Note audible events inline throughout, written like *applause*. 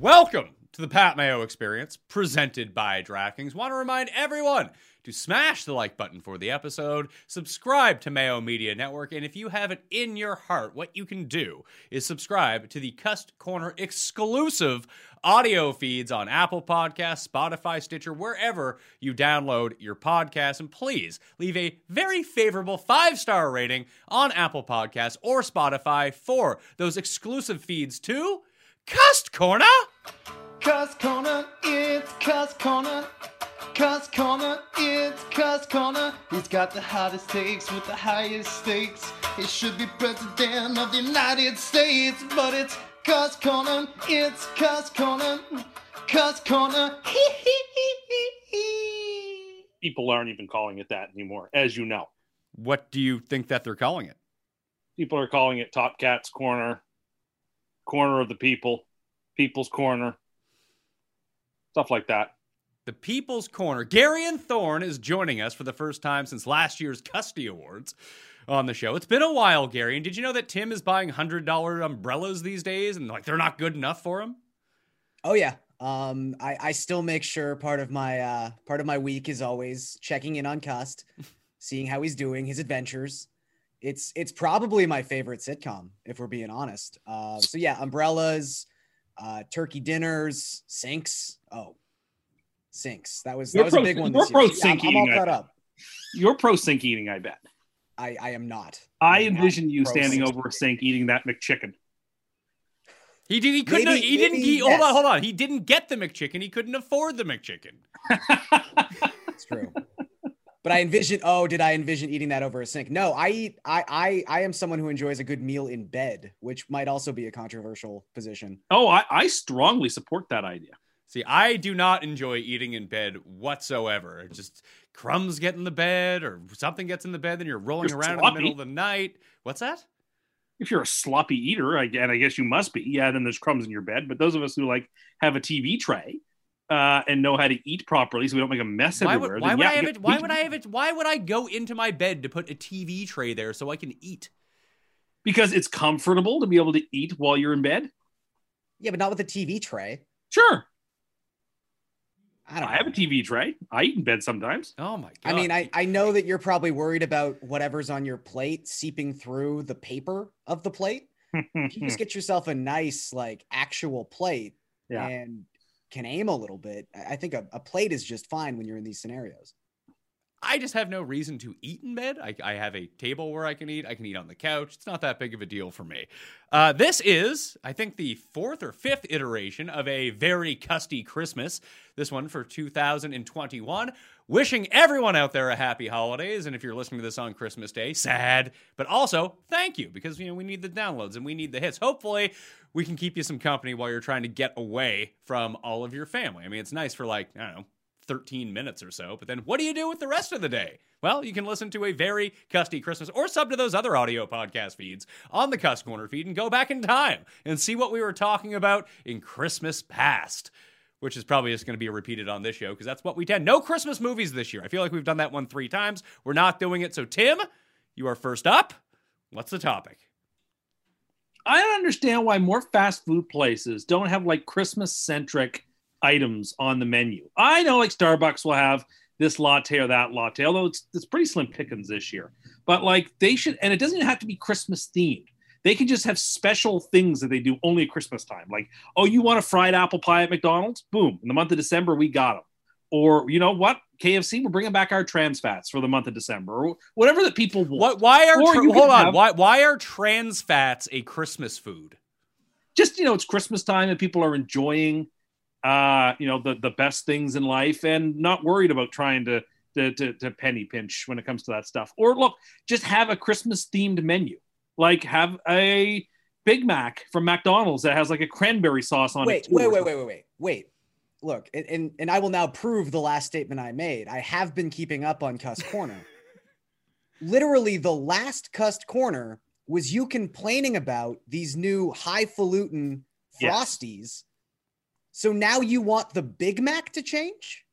Welcome to the Pat Mayo Experience, presented by DraftKings. Want to remind everyone to smash the like button for the episode, subscribe to Mayo Media Network, and if you have it in your heart, what you can do is subscribe to the Cust Corner exclusive audio feeds on Apple Podcasts, Spotify, Stitcher, wherever you download your podcast. And please leave a very favorable five star rating on Apple Podcasts or Spotify for those exclusive feeds to Cust Corner. Cuss Corner, it's Cuss Corner. Cuss Corner, it's Cuss Corner. He's got the hottest takes with the highest stakes. He should be president of the United States, but it's Cuss Corner, it's Cuss Corner. Cuss Corner, hee hee hee hee hee. people aren't even calling it that anymore, as you know. What do you think that they're calling it? People are calling it Top Cat's Corner, Corner of the People, People's Corner, stuff like that. The People's Corner. Garion Thorne is joining us for the first time since last year's Custy Awards on the show. It's been a while, Gary. And did you know that Tim is buying $100 umbrellas these days and like they're not good enough for him? Oh yeah. Um, I, I still make sure part of my uh, part of my week is always checking in on Cust, *laughs* seeing how he's doing, his adventures. It's it's probably my favorite sitcom, if we're being honest. Uh, so yeah, umbrellas, uh, turkey dinners, sinks. Oh, sinks. That was that You're was a big one. you're This year. pro Yeah, I'm, sink I'm all eating, I caught up. You're pro sink eating, I bet. I I am not. I am not envision you standing over a sink eating that McChicken. He did. He couldn't. Maybe- he didn't. maybe He, hold on. Hold on. He didn't get the McChicken. He couldn't afford the McChicken. *laughs* It's true. But I envision. Oh, did I envision eating that over a sink? No, I eat. I I I am someone who enjoys a good meal in bed, which might also be a controversial position. Oh, I, I strongly support that idea. See, I do not enjoy eating in bed whatsoever. Just crumbs get in the bed, or something gets in the bed, then you're rolling You're around in the middle of the night. What's that? If you're a sloppy eater, I, and I guess you must be, yeah, then there's crumbs in your bed. But those of us who like have a TV tray uh, and know how to eat properly so we don't make a mess Why everywhere. would, why would yeah, I have it? Why would I have it? Why would I go into my bed to put a TV tray there so I can eat? Because it's comfortable to be able to eat while you're in bed. Yeah, but not with a TV tray. Sure. I don't. I have a. TV tray. I eat in bed sometimes. Oh my god! I mean, I, I know that you're probably worried about whatever's on your plate seeping through the paper of the plate. *laughs* You just get yourself a nice, like, actual plate Yeah. and can aim a little bit, I think a, a plate is just fine when you're in these scenarios. I just have no reason to eat in bed. I, I have a table where I can eat. I can eat on the couch. It's not that big of a deal for me. Uh, this is, I think, the fourth or fifth iteration of a very custy Christmas. This one for 2021. Wishing everyone out there a happy holidays. And if you're listening to this on Christmas Day, sad, but also thank you because you know we need the downloads and we need the hits. Hopefully, we can keep you some company while you're trying to get away from all of your family. I mean, it's nice for like I don't know. 13 minutes or so, but then what do you do with the rest of the day? Well, you can listen to a very Custy Christmas or sub to those other audio podcast feeds on the Cuss Corner feed and go back in time and see what we were talking about in Christmas past which is probably just going to be repeated on this show because that's what we tend. No Christmas movies this year. I feel like we've done that one three times. We're not doing it. So, Tim, you are first up. What's the topic? I don't understand why more fast food places don't have like Christmas centric items on the menu. I know like Starbucks will have this latte or that latte, although it's, it's pretty slim pickings this year. But like they should, and it doesn't have to be Christmas themed. They can just have special things that they do only at Christmas time. Like, oh, you want a fried apple pie at McDonald's? Boom. In the month of December, we got them. Or, you know what? KFC, we're bringing back our trans fats for the month of December, or whatever that people want. What, why are tra- you hold on? have- Why why are trans fats a Christmas food? just you know it's christmas time and people are enjoying uh you know the the best things in life and not worried about trying to to, to, to penny pinch when it comes to that stuff or look just have a christmas themed menu like have a big mac from mcdonald's that has like a cranberry sauce on wait, it wait, wait, wait, wait, wait, wait. Look, and, and and I will now prove the last statement I made. I have been keeping up on Cuss Corner. *laughs* Literally, the last Cussed Corner was you complaining about these new highfalutin Yes. frosties. So now you want the Big Mac to change?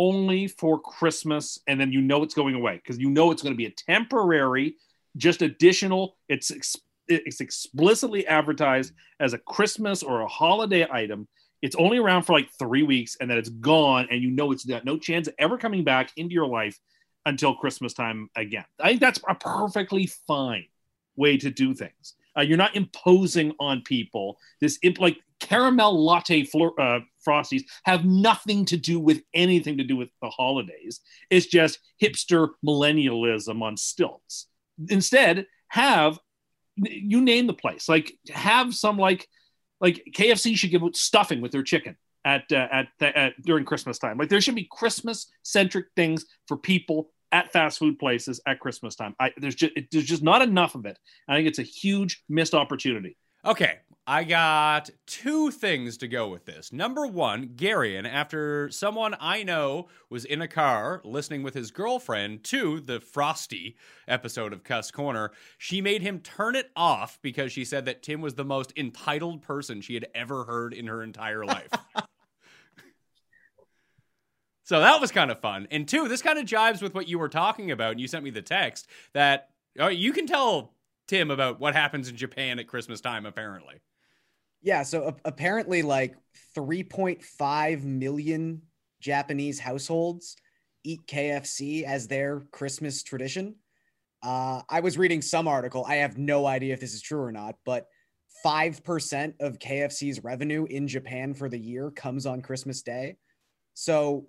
only for Christmas, and then you know it's going away because you know it's going to be a temporary, just additional. It's ex- it's explicitly advertised as a Christmas or a holiday item. It's only around for like three weeks, and then it's gone, and you know it's got no chance of ever coming back into your life until Christmas time again. I think that's a perfectly fine way to do things. Uh, you're not imposing on people this imp- like caramel latte uh, frosties have nothing to do with anything to do with the holidays. It's just hipster millennialism on stilts. Instead, have you name the place like have some like like KFC should give out stuffing with their chicken at uh, at, at during Christmas time. Like there should be Christmas centric things for people at fast food places at Christmas time. I, there's just it, there's just not enough of it. I think it's a huge missed opportunity. Okay, I got two things to go with this. Number one, Garion, after someone I know was in a car listening with his girlfriend to the Frosty episode of Cuss Corner, she made him turn it off because she said that Tim was the most entitled person she had ever heard in her entire life. *laughs* so that was kind of fun. And two, this kind of jives with what you were talking about. And you sent me the text that oh, you can tell Tim about what happens in Japan at Christmas time, apparently. Yeah, so apparently like 3.5 million Japanese households eat KFC as their Christmas tradition. Uh, I was reading some article. I have no idea if this is true or not, but 5% of KFC's revenue in Japan for the year comes on Christmas Day. So,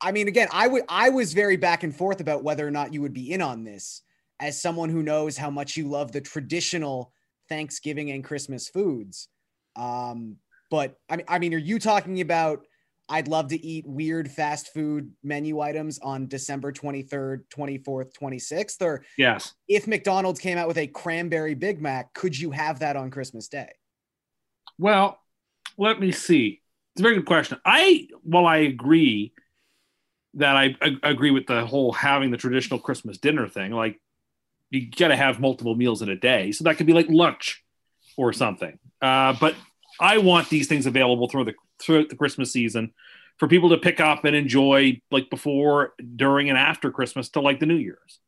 I mean, again, I would I was very back and forth about whether or not you would be in on this as someone who knows how much you love the traditional Thanksgiving and Christmas foods. Um, but I mean, I mean, are you talking about? I'd love to eat weird fast food menu items on December 23rd, 24th, 26th. Or Yes. if McDonald's came out with a cranberry Big Mac, could you have that on Christmas Day? Well, let me see. It's a very good question. I, well, I agree that I, I agree with the whole having the traditional Christmas dinner thing, like you got to have multiple meals in a day. So that could be like lunch or something. Uh, but I want these things available through the throughout the Christmas season for people to pick up and enjoy like before, during, and after Christmas to like the New Year's.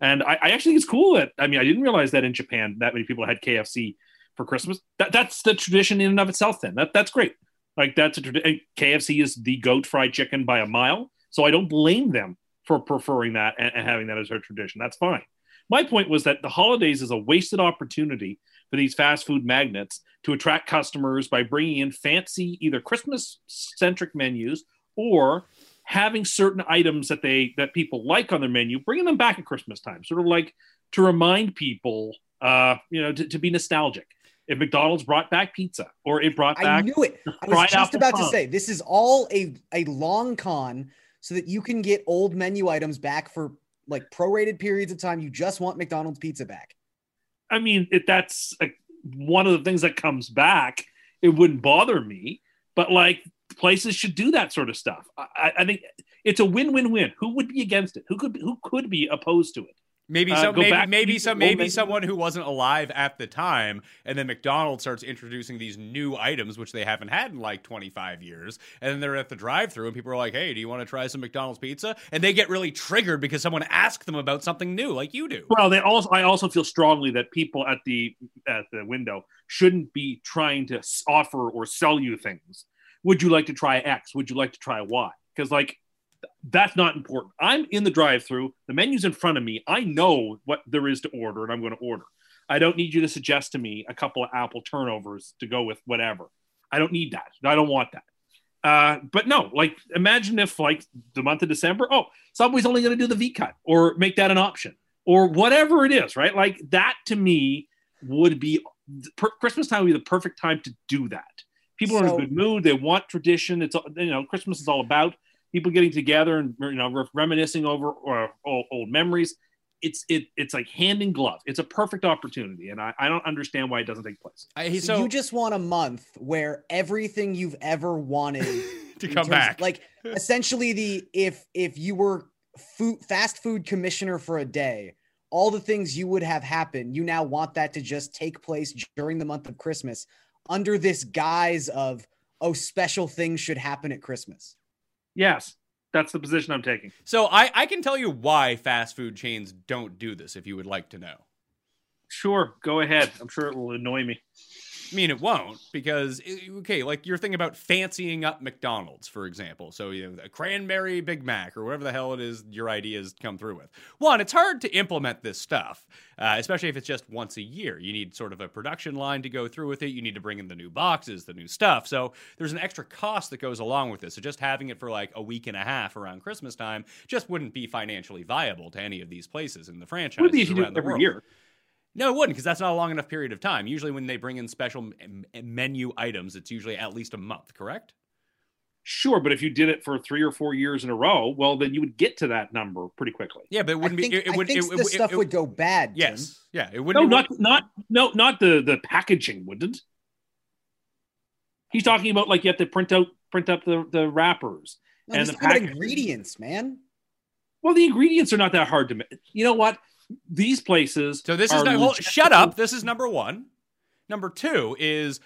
And I, I actually think it's cool that I mean I didn't realize that in Japan that many people had KFC for Christmas. That that's the tradition in and of itself. Then that that's great. Like that's a tradition. KFC is the goat fried chicken by a mile. So I don't blame them for preferring that and, and having that as their tradition. That's fine. My point was that the holidays is a wasted opportunity for these fast food magnets to attract customers by bringing in fancy either Christmas centric menus or having certain items that they that people like on their menu, bringing them back at Christmas time, sort of like to remind people, uh, you know, to, to be nostalgic. If McDonald's brought back pizza or it brought back, I knew it. I was just about to say this is all a a long con so that you can get old menu items back for like prorated periods of time. You just want McDonald's pizza back. I mean, if that's a, one of the things that comes back, it wouldn't bother me. But like places should do that sort of stuff. I, I think it's a win-win-win. Who would be against it? Who could who could be opposed to it? Maybe Uh, some, go maybe back maybe some old maybe menu. someone who wasn't alive at the time, and then McDonald's starts introducing these new items which they haven't had in like 25 years, and then they're at the drive-through and people are like, "Hey, do you want to try some McDonald's pizza?" And they get really triggered because someone asked them about something new, like you do. Well, they also I also feel strongly that people at the at the window shouldn't be trying to offer or sell you things. Would you like to try X? Would you like to try Y? Because like th- that's not important. I'm in the drive-through. The menu's in front of me. I know what there is to order, and I'm going to order. I don't need you to suggest to me a couple of apple turnovers to go with whatever. I don't need that. I don't want that. Uh, but no, like imagine if like the month of December, oh, Subway's only going to do the V cut or make that an option or whatever it is, right? Like that to me would be per- Christmas time would be the perfect time to do that. People are in a good mood. They want tradition. It's you know Christmas is all about people getting together and you know reminiscing over or, old, old memories. It's it it's like hand in glove. It's a perfect opportunity, and I, I don't understand why it doesn't take place. I, So, so you just want a month where everything you've ever wanted *laughs* to in come terms- back, like essentially the if if you were food fast food commissioner for a day, all the things you would have happened, you now want that to just take place during the month of Christmas under this guise of oh special things should happen at Christmas. Yes, that's the position I'm taking. so I I can tell you why fast food chains don't do this if you would like to know. Sure, go ahead. I'm sure it will annoy me. I mean, it won't because okay, like you're thinking about fancying up McDonald's, for example. So you know, a cranberry Big Mac or whatever the hell it is your ideas come through with. One, it's hard to implement this stuff, uh, especially if it's just once a year. You need sort of a production line to go through with it. You need to bring in the new boxes, the new stuff. So there's an extra cost that goes along with this. So just having it for like a week and a half around Christmas time just wouldn't be financially viable to any of these places in the franchise. Would be if you do around it the every world. year. No, it wouldn't, because that's not a long enough period of time. Usually, when they bring in special m- m- menu items, it's usually at least a month, correct? Sure, but if you did it for three or four years in a row, well, then you would get to that number pretty quickly. Yeah, but it wouldn't think, be. It, it I would. think it, the it- stuff it- would go bad. Tim. Yes. Yeah, it wouldn't. it not wouldn't- not no, not the the packaging wouldn't. He's talking about like you have to print out print up the the wrappers No, and the talking about ingredients, man. Well, the ingredients are not that hard to make. You know what? These places. So this is hold, legit- shut up. This is number one. Number two is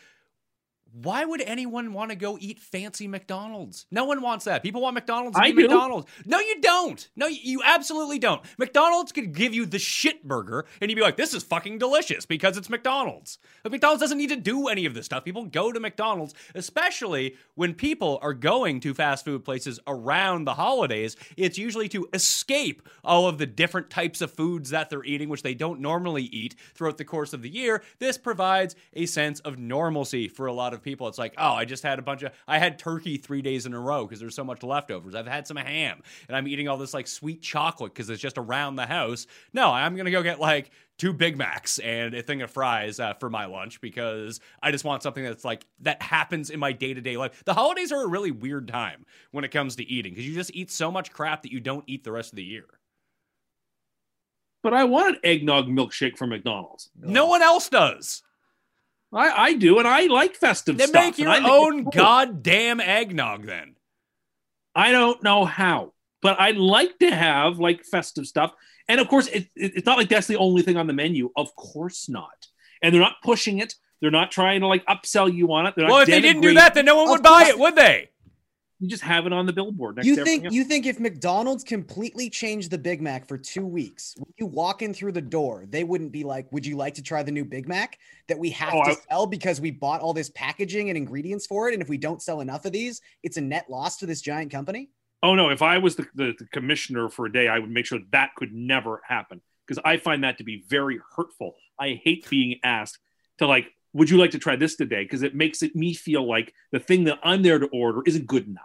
why would anyone want to go eat fancy McDonald's? No one wants that. People want McDonald's. I be do. McDonald's. No, you don't. No, you- you absolutely don't. McDonald's could give you the shit burger, and you'd be like, "This is fucking delicious" because it's McDonald's. But McDonald's doesn't need to do any of this stuff. People go to McDonald's, especially when people are going to fast food places around the holidays. It's usually to escape all of the different types of foods that they're eating, which they don't normally eat throughout the course of the year. This provides a sense of normalcy for a lot of people. It's like, oh, I just had a bunch of, I had turkey three days in a row because there's so much leftovers. I've had some ham and I'm eating all this like sweet chocolate because it's just around the house. No, I'm going to go get like two Big Macs and a thing of fries uh, for my lunch because I just want something that's like, that happens in my day to day life. The holidays are a really weird time when it comes to eating because you just eat so much crap that you don't eat the rest of the year. But I want an eggnog milkshake from McDonald's. No one else does. I, I do, and I like festive Then stuff. make your own cool. goddamn eggnog then. I don't know how, but I'd like to have like festive stuff. And of course, it, it- it's not like that's the only thing on the menu. Of course not. And they're not pushing it. They're not trying to like upsell you on it. They're Well, if they didn't do that, then no one would buy it, would they? You just have it on the billboard. Next You think you think if McDonald's completely changed the Big Mac for two weeks, when you walk in through the door, they wouldn't be like, "Would you like to try the new Big Mac that we have Oh, to I- sell because we bought all this packaging and ingredients for it, and if we don't sell enough of these, it's a net loss to this giant company." Oh no! If I was the, the, the commissioner for a day, I would make sure that could never happen because I find that to be very hurtful. I hate being asked to like, "Would you like to try this today?" Because it makes it me feel like the thing that I'm there to order isn't good enough.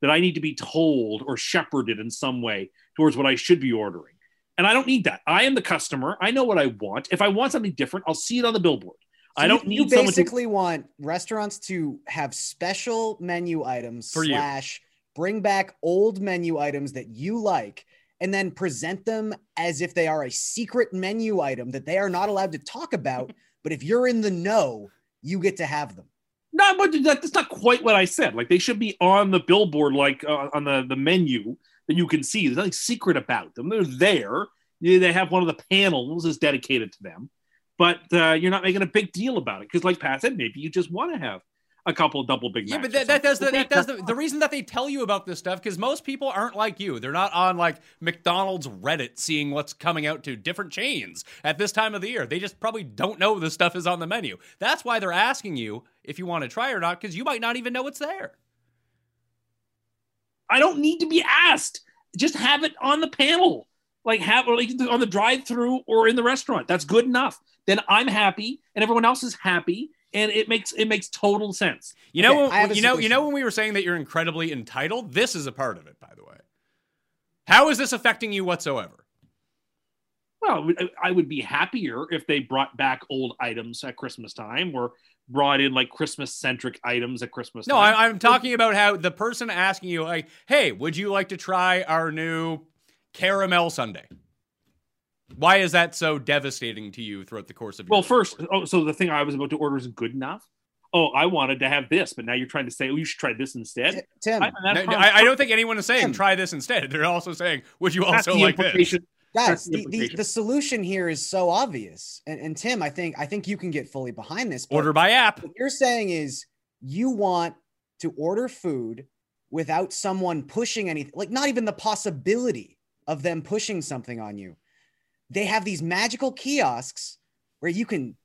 That I need to be told or shepherded in some way towards what I should be ordering, and I don't need that. I am the customer. I know what I want. If I want something different, I'll see it on the billboard. So I don't You, need to basically want restaurants to have special menu items For you. slash bring back old menu items that you like and then present them as if they are a secret menu item that they are not allowed to talk about. *laughs* But if you're in the know, you get to have them. No, but that- that's not quite what I said. Like they should be on the billboard, like uh, on the, the menu that you can see. There's nothing secret about them. They're there. They have one of the panels is dedicated to them, but uh, you're not making a big deal about it because, like Pat said, maybe you just want to have a couple of double Big Yeah, Macs. but or that, that does the, that does the, the reason that they tell you about this stuff because most people aren't like you. They're not on like McDonald's Reddit seeing what's coming out to different chains at this time of the year. They just probably don't know this stuff is on the menu. That's why they're asking you if you want to try or not because you might not even know it's there. I don't need to be asked. Just have it on the panel, like have or like on the drive-through or in the restaurant. That's good enough. Then I'm happy, and everyone else is happy, and it makes it makes total sense. You know, Okay, when, you know, you know when we were saying that you're incredibly entitled. This is a part of it, by the way. How is this affecting you whatsoever? Well, I would be happier if they brought back old items at Christmas time or brought in like Christmas centric items at Christmas No, time. I, I'm talking about how the person asking you, like, "Hey, would you like to try our new caramel sundae?" Why is that so devastating to you throughout the course of your well, first, oh, so the thing I was about to order isn't good enough. Oh, I wanted to have this, but now you're trying to say, oh, you should try this instead. T- Tim, I, No, no, I, I don't think anyone is saying Tim. try this instead. They're also saying, "Would you That's also the like this?" guys, the the, the, the solution here is so obvious. And, and Tim, I think I think you can get fully behind this. Order by app. What you're saying is you want to order food without someone pushing anything, like not even the possibility of them pushing something on you. They have these magical kiosks where you can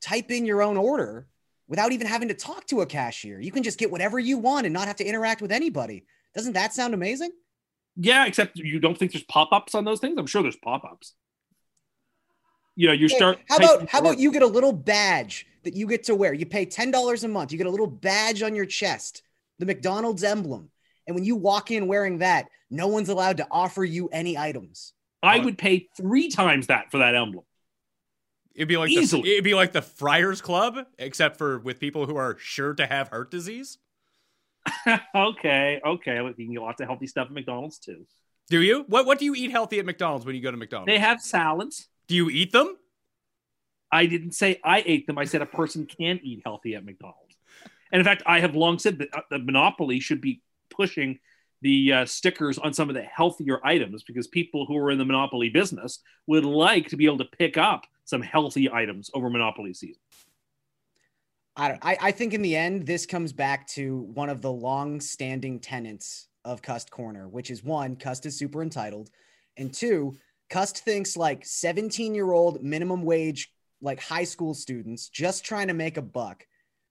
type in your own order without even having to talk to a cashier. You can just get whatever you want and not have to interact with anybody. Doesn't that sound amazing? Yeah, except you don't think there's pop ups on those things. I'm sure there's pop ups. You know, you Hey, start. how about how about you get a little badge that you get to wear? You pay ten dollars a month. You get a little badge on your chest, the McDonald's emblem, and when you walk in wearing that, no one's allowed to offer you any items. I would pay three times that for that emblem. It'd be like Easily. the, it'd be like the Friars Club, except for with people who are sure to have heart disease. *laughs* okay, okay. Look, you can get lots of healthy stuff at McDonald's too. Do you? What What do you eat healthy at McDonald's when you go to McDonald's? They have salads. do you eat them? I didn't say I ate them. I said a person can eat healthy at McDonald's. And in fact, I have long said that uh, the monopoly should be pushing the uh, stickers on some of the healthier items because people who are in the monopoly business would like to be able to pick up some healthy items over monopoly season. I don't. I, I think in the end, this comes back to one of the long-standing tenets of Cust Corner, which is one, Cust is super entitled, and two, Cust thinks like 17-year-old minimum wage, like high school students just trying to make a buck,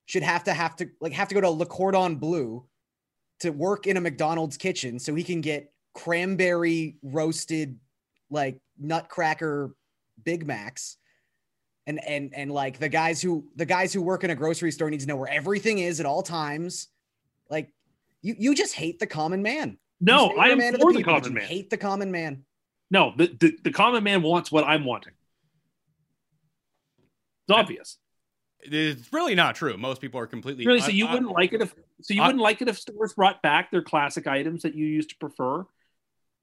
should have to have to like have to go to Le Cordon Bleu to work in a McDonald's kitchen so he can get cranberry roasted like nutcracker Big Macs and and and like the guys who the guys who work in a grocery store need to know where everything is at all times. Like you you just hate the common man. No, I am man for the but common man. Hate the common man. No, the, the, the common man wants what I'm wanting. It's obvious. It's really not true. Most people are completely Really, so you un- wouldn't like it if so you I- wouldn't like it if stores brought back their classic items that you used to prefer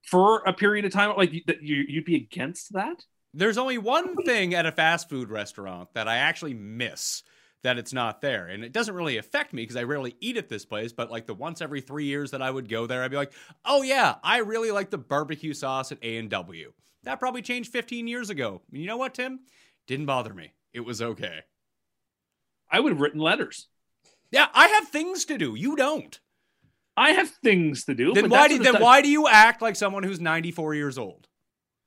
for a period of time. Like that, you you'd be against that. There's only one thing at a fast food restaurant that I actually miss that it's not there. And it doesn't really affect me because I rarely eat at this place, but like the once every 3 years that I would go there, I'd be like, "Oh yeah, I really like the barbecue sauce at A&W." That probably changed 15 years ago. And you know what, Tim? Didn't bother me. It was okay. I would have written letters. Yeah, I have things to do. You don't. I have things to do. Then why do then why do you act like someone who's 94 years old?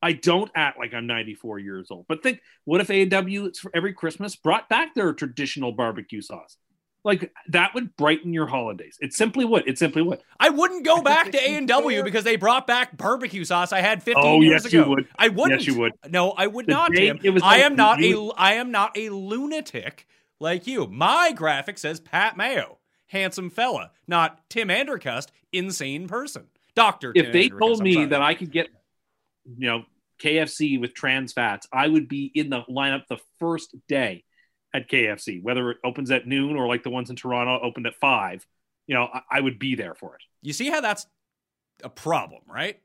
I don't act like I'm 94 years old. But think, what if A&W for every Christmas brought back their traditional barbecue sauce? Like that would brighten your holidays. It simply would. It simply would. I wouldn't go back to A and W because they brought back barbecue sauce I had 15 Oh, years yes, you ago. would. I wouldn't. Yes, you would. No, I would The not. day Tim. it was I am not you- a. I am not a lunatic like you. My graphic says Pat Mayo, handsome fella, not Tim Andercust, insane person. Doctor. If Tim they Andercust, told me that I could get, you know, KFC with trans fats, I would be in the lineup the first day at KFC, whether it opens at noon or like the ones in Toronto opened at five. You know, I, I would be there for it. you see how that's a problem, right?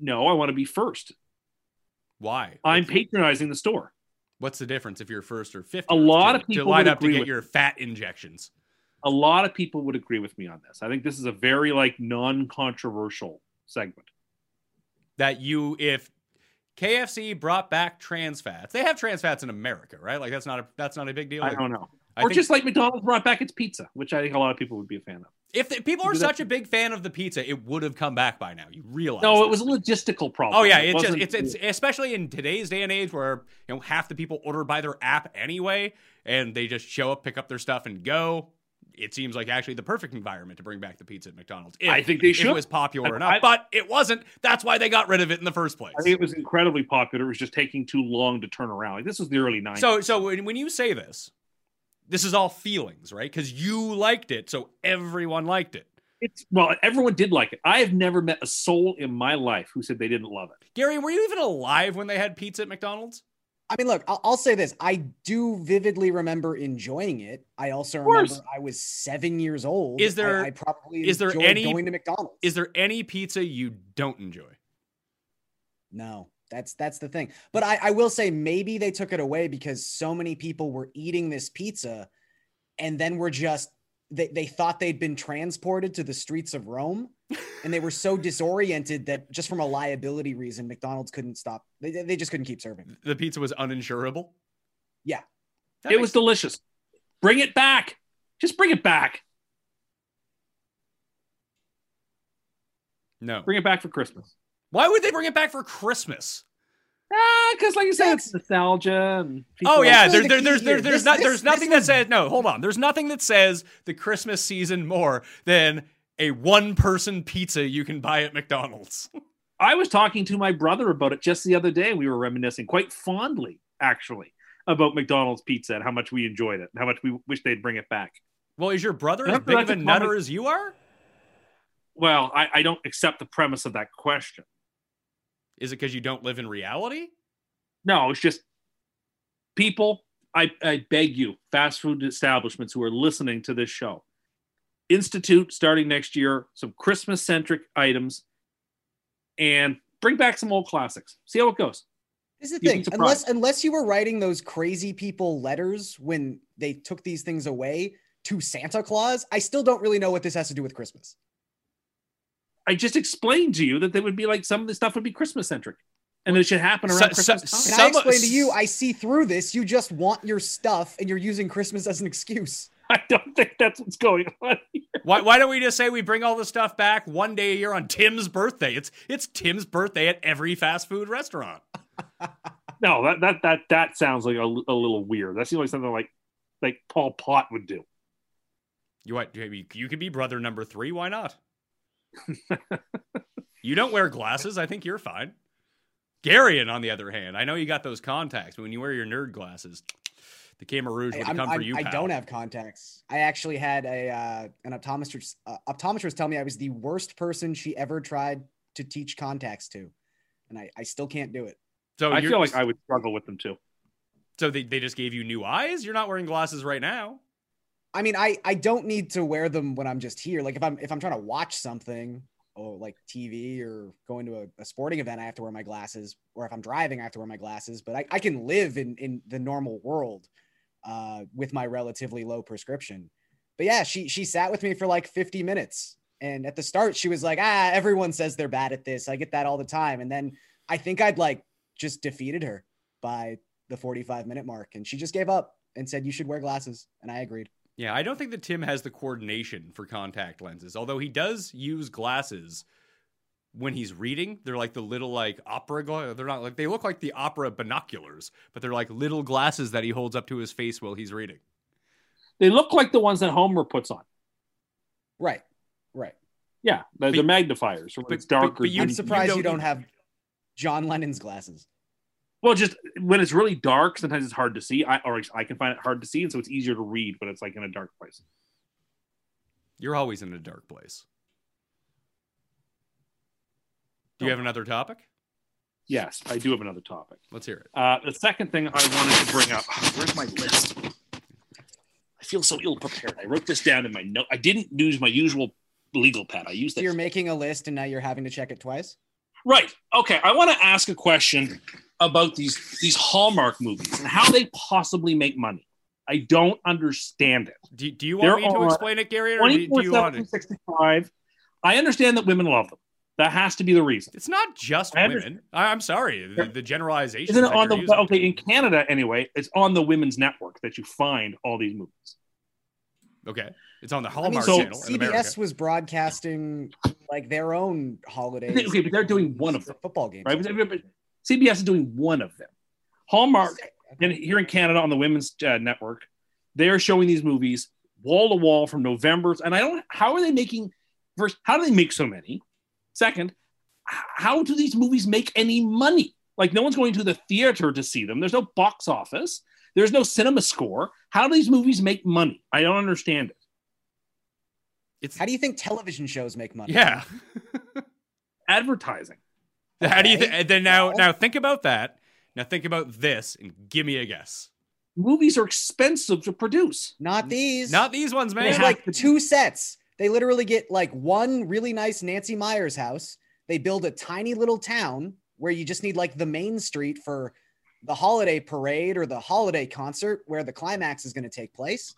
No, I want to be first. Why? I'm patronizing the store. What's the difference if you're first or fifth? A lot of people to line would up to agree get with- your fat injections. A lot of people would agree with me on this. I think this is a very like non-controversial segment. That you, if KFC brought back trans fats, they have trans fats in America, right? Like that's not a that's not a big deal. I don't know. I or think- just like McDonald's brought back its pizza, which I think a lot of people would be a fan of. If the, people are such a big fan of the pizza, it would have come back by now. You realize? No, that. it was a logistical problem. Oh yeah, It it's just it's it's especially in today's day and age where you know half the people order by their app anyway, and they just show up, pick up their stuff, and go. It seems like actually the perfect environment to bring back the pizza at McDonald's. If, I think they if should. it was popular I- enough, I- but it wasn't. That's why they got rid of it in the first place. I think it was incredibly popular. It was just taking too long to turn around. Like this was the early '90s. So so when, when you say this, this is all feelings, right? Because you liked it, so everyone liked it. it's well, everyone did like it. I have never met a soul in my life who said they didn't love it. Gary, were you even alive when they had pizza at McDonald's? I mean, look, I'll, I'll say this. I do vividly remember enjoying it. I also remember I was seven years old. Is there- I, I probably is there any- going to McDonald's? Is there any pizza you don't enjoy? No, that's that's the thing. But I, I will say maybe they took it away because so many people were eating this pizza and then were just they, they thought they'd been transported to the streets of Rome and they were so *laughs* disoriented that just from a liability reason, McDonald's couldn't stop. They, they just couldn't keep serving. The pizza was uninsurable. Yeah. That it makes- was delicious. Bring it back. Just bring it back. no. Bring it back for Christmas. Why would they bring it back for Christmas? Ah, because like you said, it's nostalgia and Oh yeah, really there's the there, there's there's there's This- not there's this nothing that says no. Hold on, there's nothing that says the Christmas season more than a one person pizza you can buy at McDonald's. I was talking to my brother about it just the other day. We were reminiscing quite fondly, actually, about McDonald's pizza and how much we enjoyed it and how much we wish they'd bring it back. Well, is your brother as That's- big of a a nutter as you are? Well, I, I don't accept the premise of that question. Is it because you don't live in reality? No, it's just people. I, I beg you, fast food establishments who are listening to this show, institute starting next year some Christmas centric items and bring back some old classics. See how it goes. This is the You'd thing. Unless unless you were writing those crazy people letters when they took these things away to Santa Claus, I still don't really know what this has to do with Christmas. I just explained to you that they would be like some of the stuff would be Christmas centric, and it should happen around So- so- Christmas so- time. And I Some- explained to you, I see through this. You just want your stuff and you're using Christmas as an excuse. *laughs* I don't think that's what's going on. Why, why don't we just say we bring all the stuff back one day a year on Tim's birthday? It's it's Tim's birthday at every fast food restaurant. *laughs* No, that that that that sounds like a, a little weird. That seems like something like like Pol Pot would do. You what? You you could be brother number three. Why not? *laughs* you don't wear glasses. I think you're fine. Garion, on the other hand, I know you got those contacts, but when you wear your nerd glasses, *tsk* the Khmer Rouge I, would I'm- come for you. I pal. don't have contacts. I actually had a uh, an optometrist uh, optometrist tell me I was the worst person she ever tried to teach contacts to, and I, I still can't do it. So I feel like I would struggle with them too. So they, they just gave you new eyes. You're not wearing glasses right now. I mean, I I don't need to wear them when I'm just here. Like if I'm if I'm trying to watch something or like TV or going to a, a sporting event, I have to wear my glasses. Or if I'm driving, I have to wear my glasses. But I, I can live in in the normal world uh, with my relatively low prescription. But yeah, she she sat with me for like 50 minutes. And at the start, she was like, ah, everyone says they're bad at this. I get that all the time. And then I think I'd like just defeated her by the 45 minute mark. And she just gave up and said, you should wear glasses. And I agreed. Yeah, I don't think that Tim has the coordination for contact lenses, although he does use glasses when he's reading. They're like the little like opera gla- They're not like they look like the opera binoculars, but they're like little glasses that he holds up to his face while he's reading. They look like the ones that Homer puts on. Right. Right. Yeah, they're, But- they're magnifiers. But- it's dark but- but you- I'm surprised you don't don't, have John Lennon's glasses. Well, just when it's really dark, sometimes it's hard to see. I or I can find it hard to see, and so it's easier to read when it's like in a dark place. You're always in a dark place. Do you have another topic? Yes, I do have another topic. Let's hear it. Uh, the second thing I wanted to bring up. *sighs* Where's my list? I feel so ill prepared. I wrote this down in my note. I didn't use my usual legal pad. I used. So that. you're making a list and now you're having to check it twice. Right. Okay. I want to ask a question about these these Hallmark movies and how they possibly make money. I don't understand it. Do, do you There want me to explain it, Gary, or do, do you want to? 65. I understand that women love them. That has to be the reason. It's not just I women. I, I'm sorry. The, the generalization. Isn't it on the okay in Canada anyway? It's on the Women's Network that you find all these movies. Okay. It's on the I mean, Hallmark so channel in America. CBS was broadcasting like their own holidays. Okay, but they're doing one of for them, football games. right? But- but CBS is doing one of them. Hallmark, and here in Canada on the Women's uh, Network, they're showing these movies wall to wall from November's. And I don't. How are they making? First, how do they make so many? Second, how do these movies make any money? Like no one's going to the theater to see them. There's no box office. There's no cinema score. How do these movies make money? I don't understand it. It's How do you think television shows make money? yeah. *laughs* Advertising. How do you Okay. think? Then now, now think about that. Now think about this and give me a guess. Movies are expensive to produce. Not these. Not these ones, man. There's have like two sets. They literally get like one really nice Nancy Meyers house. They build a tiny little town where you just need like the main street for the holiday parade or the holiday concert where the climax is going to take place.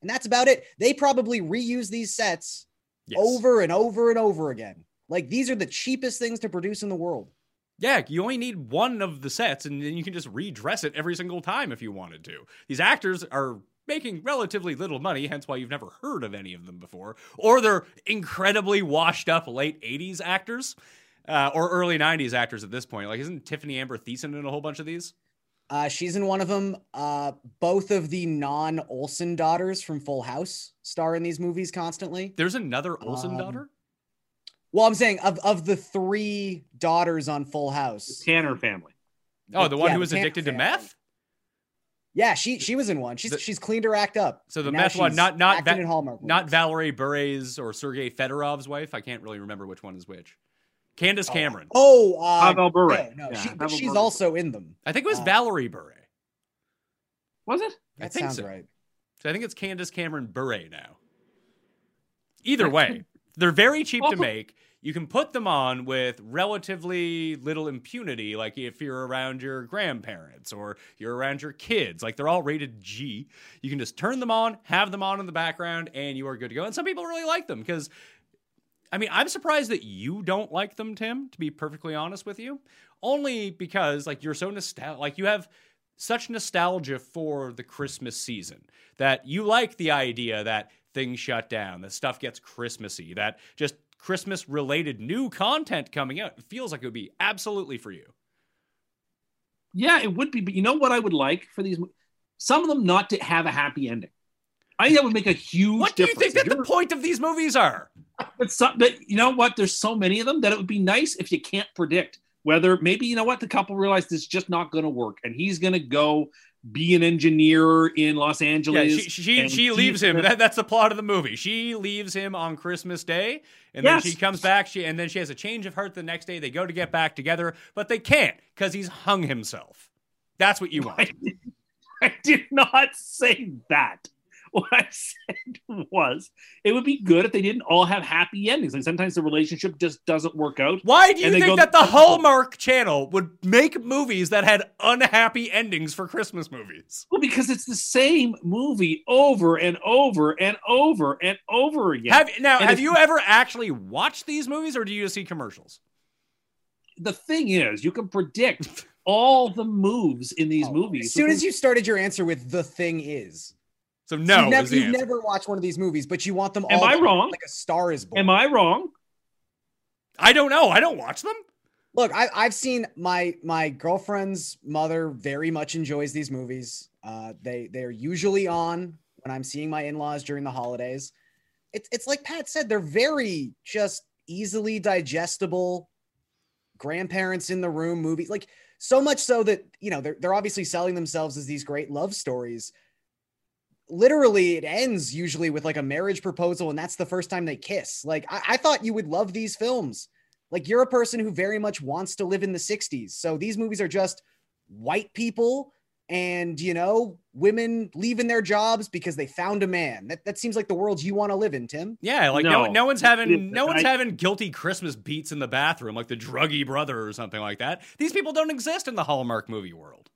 And that's about it. They probably reuse these sets Yes. over and over and over again. Like these are the cheapest things to produce in the world. Yeah, you only need one of the sets, and then you can just redress it every single time if you wanted to. These actors are making relatively little money, hence why you've never heard of any of them before. Or they're incredibly washed up late 80s actors uh, or early 90s actors at this point. Like, isn't Tiffani Amber Thiessen in a whole bunch of these? Uh, she's in one of them. Uh, both of the non Olsen daughters from Full House star in these movies constantly. There's another Olsen Um, daughter? Well, I'm saying of, of the three daughters on Full House. Tanner family. Oh, the one yeah, who was Tanner addicted to meth? Yeah, she she was in one. She's The- she's cleaned her act up. So the and meth one, not not acting Va- in Hallmark. not. Valerie Bure's or Sergei Fedorov's wife. I can't really remember which one is which. Candace Cameron. Oh, uh, Pavel Bure. No, no, Yeah, she, but Pavel she's Bure. also in them. I think it was uh, Valerie Bure. Was it? I That think sounds so. right. So I think it's Candace Cameron Bure now. Either way, *laughs* they're very cheap to oh. make. You can put them on with relatively little impunity, like if you're around your grandparents or you're around your kids. Like they're all rated G. You can just turn them on, have them on in the background, and you are good to go. And some people really like them because, I mean, I'm surprised that you don't like them, Tim, to be perfectly honest with you. Only because, like, you're so nostalgic. Like, you have such nostalgia for the Christmas season that you like the idea that things shut down, that stuff gets Christmassy, that just Christmas related new content coming out. It feels like it would be absolutely for you. Yeah, it would be. But you know what I would like for these? Some of them not to have a happy ending. I think that would make a huge What do you difference. think that the point of these movies are? But, some, but you know what? There's so many of them that it would be nice if you can't predict whether maybe you know what the couple realized it's just not going to work, and he's going to go be an engineer in Los Yeah, Angeles. she she, she leaves him. That, that's the plot of the movie. She leaves him on Christmas Day, and Yes. then she comes back. She and then she has a change of heart the next day. They go to get back together, but they can't because he's hung himself. That's what you *laughs* want. I did, I did not say that. What I *laughs* said was it would be good if they didn't all have happy endings. Like sometimes the relationship just doesn't work out. Why do you think go- that the Hallmark Channel would make movies that had unhappy endings for Christmas movies? Well, because it's the same movie over and over and over and over again. Have now And have if- you ever actually watched these movies, or do you just see commercials? the thing is, you can predict all the moves in these Oh, movies. As soon as you started your answer with the thing is. So So no, you've, never, is you've never watched one of these movies, but you want them Am all I wrong? like a star is born. Am I wrong? I don't know. I don't watch them. Look, I, I've seen my my girlfriend's mother very much enjoys these movies. Uh, they they're usually on when I'm seeing my in-laws during the holidays. It's it's like Pat said, they're very just easily digestible. Grandparents in the room movies, like so much so that you know they're they're obviously selling themselves as these great love stories. Literally, it ends usually with like a marriage proposal, and that's the first time they kiss. Like I, I thought you would love these films like you're a person who very much wants to live in the 60s so these movies are just white people and you know women leaving their jobs because they found a man. That that seems like the world you want to live in, Tim. Yeah, like no, No. no one's having no I- one's having guilty Christmas beats in the bathroom like the druggy brother or something like that. These people don't exist in the Hallmark movie world.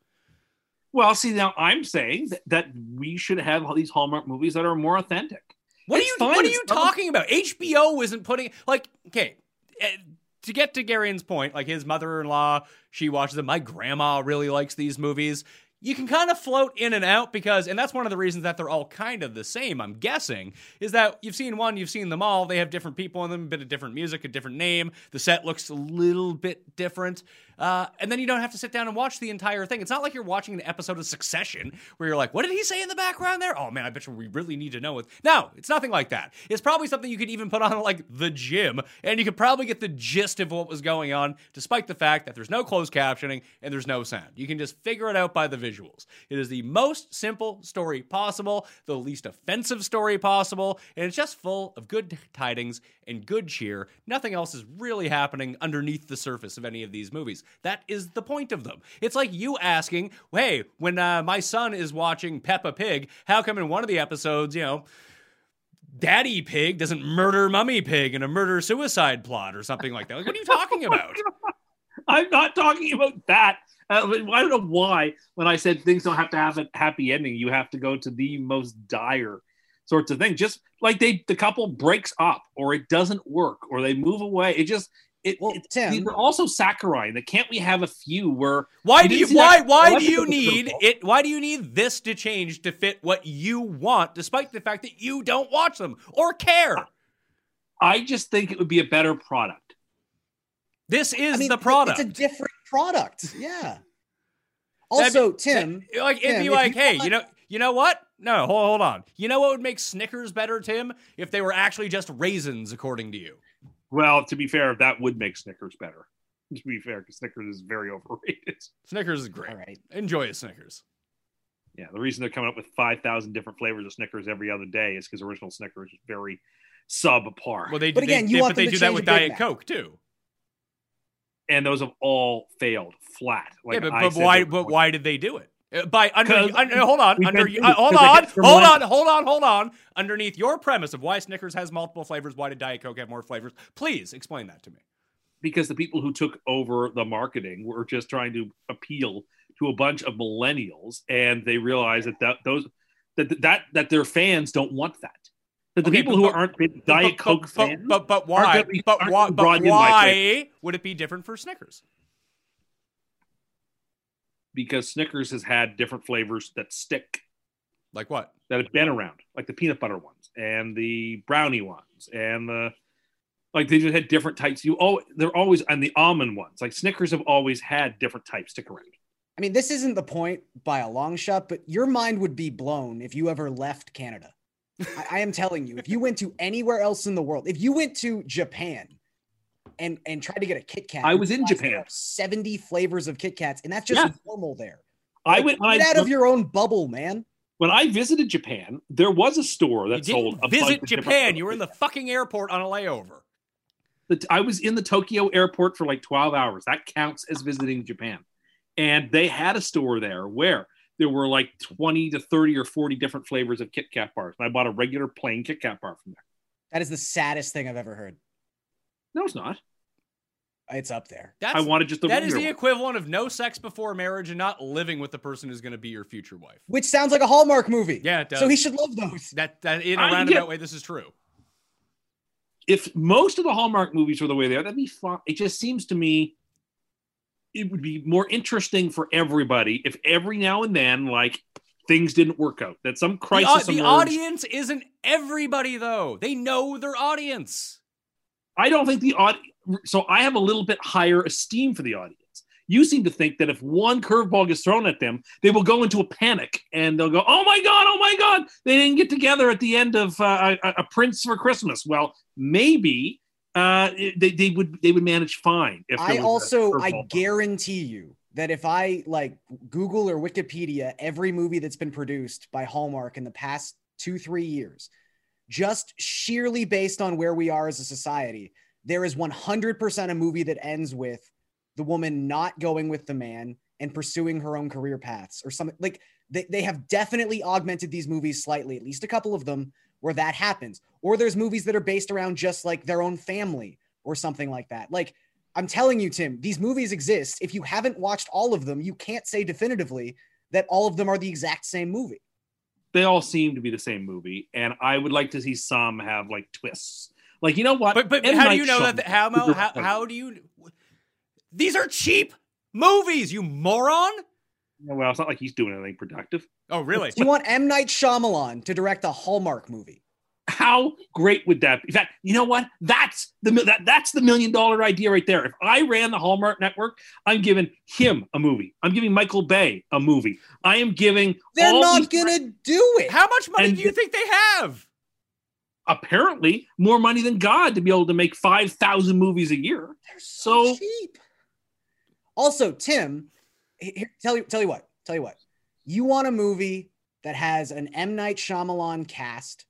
Well, see, now I'm saying that, that we should have all these Hallmark movies that are more authentic. What It's are you fine, What are you talking about? HBO isn't putting like okay. eh, To get to Garion's point, like his mother-in-law, she watches them. My grandma really likes these movies. You can kind of float in and out because, and that's one of the reasons that they're all kind of the same. I'm guessing is that you've seen one, you've seen them all. They have different people in them, a bit of different music, a different name. The set looks a little bit different, uh, and then you don't have to sit down and watch the entire thing. It's not like you're watching an episode of Succession where you're like, "What did he say in the background there?" Oh man, I bet you we really need to know what. No, it's nothing like that. It's probably something you could even put on like the gym, and you could probably get the gist of what was going on, despite the fact that there's no closed captioning and there's no sound. You can just figure it out by the visuals. It is the most simple story possible, the least offensive story possible, and it's just full of good tidings and good cheer. Nothing else is really happening underneath the surface of any of these movies. That is the point of them. It's like you asking, hey, when uh, my son is watching Peppa Pig, how come in one of the episodes, you know, Daddy Pig doesn't murder Mummy Pig in a murder suicide plot or something like that? Like, what are you talking about? *laughs* I'm not talking about that. Uh, I don't know why when I said things don't have to have a happy ending, you have to go to the most dire sorts of thing. Just like they, the couple breaks up, or it doesn't work, or they move away. It just, it. Well, it Tim- these are also saccharine. That can't we have a few where Why do you why that why do you need Purple? it why do you need this to change to fit what you want despite the fact that you don't watch them or care? I just think it would be a better product. This is I mean, the product. It's a different product. Yeah. *laughs* Also, Tim, like it'd Tim, be like, you hey, want- you know, you know what? No, hold, hold on. You know what would make Snickers better, Tim? If they were actually just raisins, according to you. Well, to be fair, that would make Snickers better. *laughs* To be fair, because Snickers is very *laughs* overrated. Snickers is great. all right. Enjoy a Snickers. Yeah, the reason they're coming up with five thousand different flavors of Snickers every other day is because original Snickers is very subpar. Well, they But they- again, you they- want but they them to do that with Diet Mac. Coke too. and those have all failed flat. Like yeah, but, but why? But why did they do it? Uh, By under, 'Cause under hold on we've under uh, it, hold 'cause they on hold on hold on hold on. Underneath your premise of why Snickers has multiple flavors why did Diet Coke have more flavors? Please explain that to me. Because the people who took over the marketing were just trying to appeal to a bunch of millennials, and they realized that, that those that that that their fans don't want that. That the Okay, people but- who but- aren't But- Diet but, Coke but, fans, but but why be- but why but brought in by why would it be different for Snickers because Snickers has had different flavors that stick. like what that have been around, like the peanut butter ones and the brownie ones and the like they just had different types. You oh they're always and the almond ones. Like Snickers have always had different types stick around. I mean, this isn't the point by a long shot, but your mind would be blown if you ever left Canada. I, I am telling you, if you went to anywhere else in the world, if you went to Japan and and tried to get a Kit Kat, I was in Japan. Seventy flavors of Kit Kats, and that's just Yeah. normal there. I Like, went when get I, out of your own bubble, man. when I visited Japan, there was a store you that sold didn't a bunch visit of Japan you were in the fucking airport on a layover the, I was in the Tokyo airport for like 12 hours. That counts as visiting Japan. And they had a store there where there were like 20 to 30 or 40 different flavors of Kit Kat bars. And I bought a regular plain Kit Kat bar from there. That is the saddest thing I've ever heard. No, it's not. It's up there. that's I wanted just the that is the one. equivalent of no sex before marriage and not living with the person who's going to be your future wife Which sounds like a Hallmark movie. yeah it does So he should love those. that that in a I- roundabout yeah. way this is true if most of the Hallmark movies were the way they are, that'd be fun. It just seems to me it would be more interesting for everybody if every now and then, like, things didn't work out. That some the, crisis au- the emerged. audience isn't everybody though they know their audience I don't think the audience. So I have a little bit higher esteem for the audience. You seem to think that if one curveball gets thrown at them, they will go into a panic and they'll go, "Oh my god! Oh my god! They didn't get together at the end of uh, a, a Prince for Christmas." Well, maybe uh, they, they would they would manage fine. If I also I thrown. guarantee you that if I like Google or Wikipedia every movie that's been produced by Hallmark in the past two, three years, just sheerly based on where we are as a society, there is 100% a movie that ends with the woman not going with the man and pursuing her own career paths or something like they, they have definitely augmented these movies slightly, at least a couple of them where that happens. Or there's movies that are based around just like their own family or something like that. Like I'm telling you, Tim, these movies exist. If you haven't watched all of them, you can't say definitively that all of them are the exact same movie. They all seem to be the same movie, and I would like to see some have like twists. Like you know what? But but M. how do you know that? The, how, how how do you? These are cheap movies, you moron. Well, it's not like he's doing anything productive. Oh really? Do you want M. Night Shyamalan to direct a Hallmark movie? How great would that be? In fact, you know what? That's the that, that's the million dollar idea right there. If I ran the Hallmark Network, I'm giving him a movie. I'm giving Michael Bay a movie. I am giving. They're all not these- gonna do it. How much money And do you the- think they have? apparently more money than God to be able to make five thousand movies a year. They're so, So- cheap. Also, Tim, here, tell you tell you what, tell you what. You want a movie that has an M Night Shyamalan cast.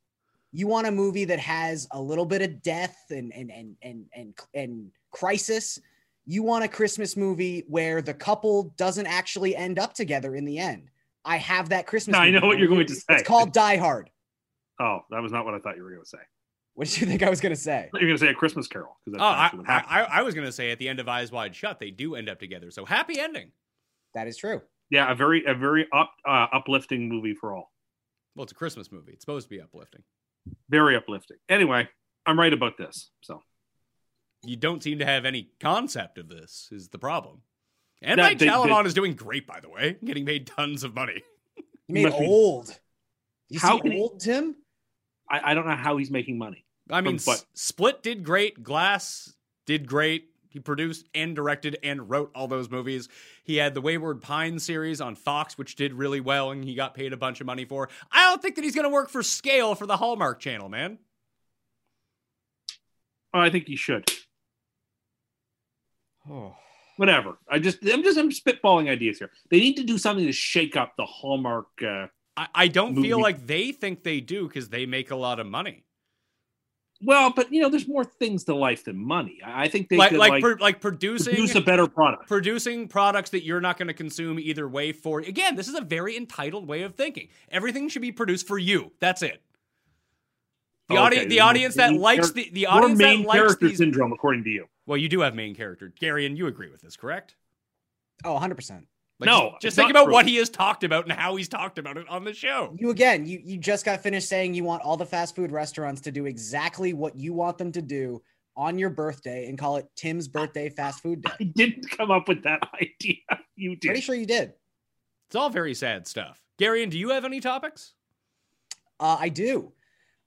You want a movie that has a little bit of death and and and and and, and crisis. You want a Christmas movie where the couple doesn't actually end up together in the end. I have that Christmas. No, i know what you're going to say. It's called Die Hard. Oh, that was not what I thought you were going to say. What did you think I was going to say? I thought you were going to say a Christmas Carol because Oh, I, actually what happened. I, I was gonna say at the end of Eyes Wide Shut, they do end up together. So happy ending. That is true. yeah, a very a very up uh, uplifting movie for all. Well, it's a Christmas movie. It's supposed to be uplifting. Very uplifting. Anyway, I'm right about this. So You don't seem to have any concept of this. Is the problem? And That- Mike they- they- is doing great, by the way, getting paid tons of money. *laughs* You made Must be- old. You How see can he- old Tim? I, I don't know how he's making money. I mean, From what? S- Split did great. Glass did great. He produced and directed and wrote all those movies. He had the Wayward Pine series on Fox, which did really well, and he got paid a bunch of money for. I don't think that he's going to work for scale for the Hallmark Channel, man. Oh, I think he should. Oh. Whatever. I just I'm just I'm spitballing ideas here. They need to do something to shake up the Hallmark. Uh, I, I don't feel like they think they do because they make a lot of money. Well, but you know, there's more things to life than money. I I think they like could like like, pro- like producing produce a better product. producing products that you're not going to consume either way for again this is a very entitled way of thinking everything should be produced for you that's it the, Okay, audi- the then audience that main likes char- the, the Your audience that main likes character these syndrome, according to you. well you do have main character gary and you agree with this correct Oh, 100%. Like, No, just, just think about true. what he has talked about and how he's talked about it on the show You again, you you just got finished saying you want all the fast food restaurants to do exactly what you want them to do on your birthday and call it Tim's birthday fast food day. *laughs* I didn't come up with that *laughs* idea. You did. Pretty sure you did. it's all very sad stuff gary and do you have any topics Uh, I do.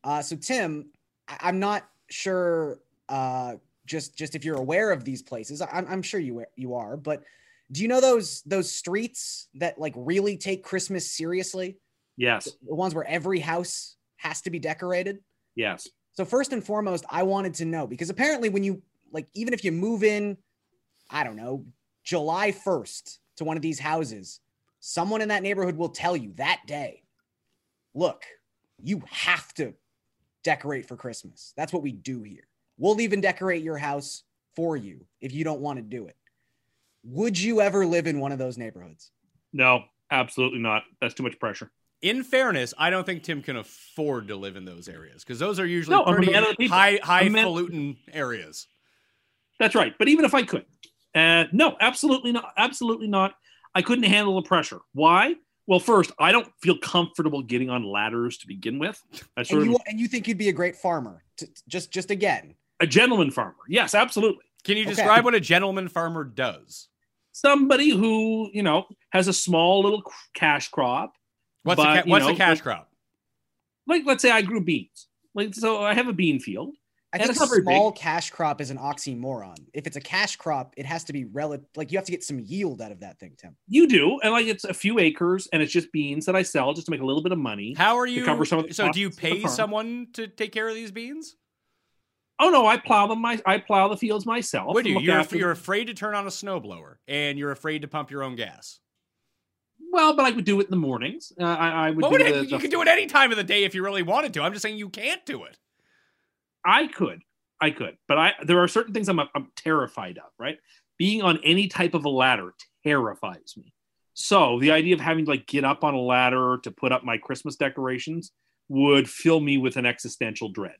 Uh, so Tim, I- I'm not sure. Uh, just just if you're aware of these places, I'm, I'm sure you you are. But do you know those those streets that like really take Christmas seriously? Yes. The ones where every house has to be decorated. Yes. So first and foremost, I wanted to know because apparently when you like even if you move in, I don't know, July 1st to one of these houses, someone in that neighborhood will tell you that day, look, you have to decorate for Christmas. That's what we do here. We'll even decorate your house for you if you don't want to do it. Would you ever live in one of those neighborhoods? No, absolutely not. That's too much pressure. in fairness, I don't think Tim can afford to live in those areas because those are usually No, pretty man of the people. high I'm man- highfalutin areas. That's right. But even if I could, uh, no, absolutely not. Absolutely not. I couldn't handle the pressure. Why? Well, first, I don't feel comfortable getting on ladders to begin with. I sort And of you and you think you'd be a great farmer? T- just just again, a gentleman farmer. Yes, absolutely. Can you Okay. describe what a gentleman farmer does? Somebody who you know has a small little cash crop. What's But, a ca- what's know, a cash like- crop? Like, let's say I grew beans. Like, so I have a bean field. I think it's a small big. cash crop is an oxymoron. If it's a cash crop, it has to be relative. Like you have to get some yield out of that thing, Tim. You do, and like it's a few acres, and it's just beans that I sell just to make a little bit of money. How are you? cover some of the so do you costs of the pay someone to take care of these beans? Oh no, I plow them. My I plow the fields myself. Would and you? You're, you're afraid to turn on a snowblower, and you're afraid to pump your own gas. well, but I would do it in the mornings. Uh, I, I would. What do the, it, you the- could do it any time of the day if you really wanted to. I'm just saying you can't do it. I could, I could, but I there are certain things I'm I'm terrified of. Right, being on any type of a ladder terrifies me. So the idea of having to like get up on a ladder to put up my Christmas decorations would fill me with an existential dread.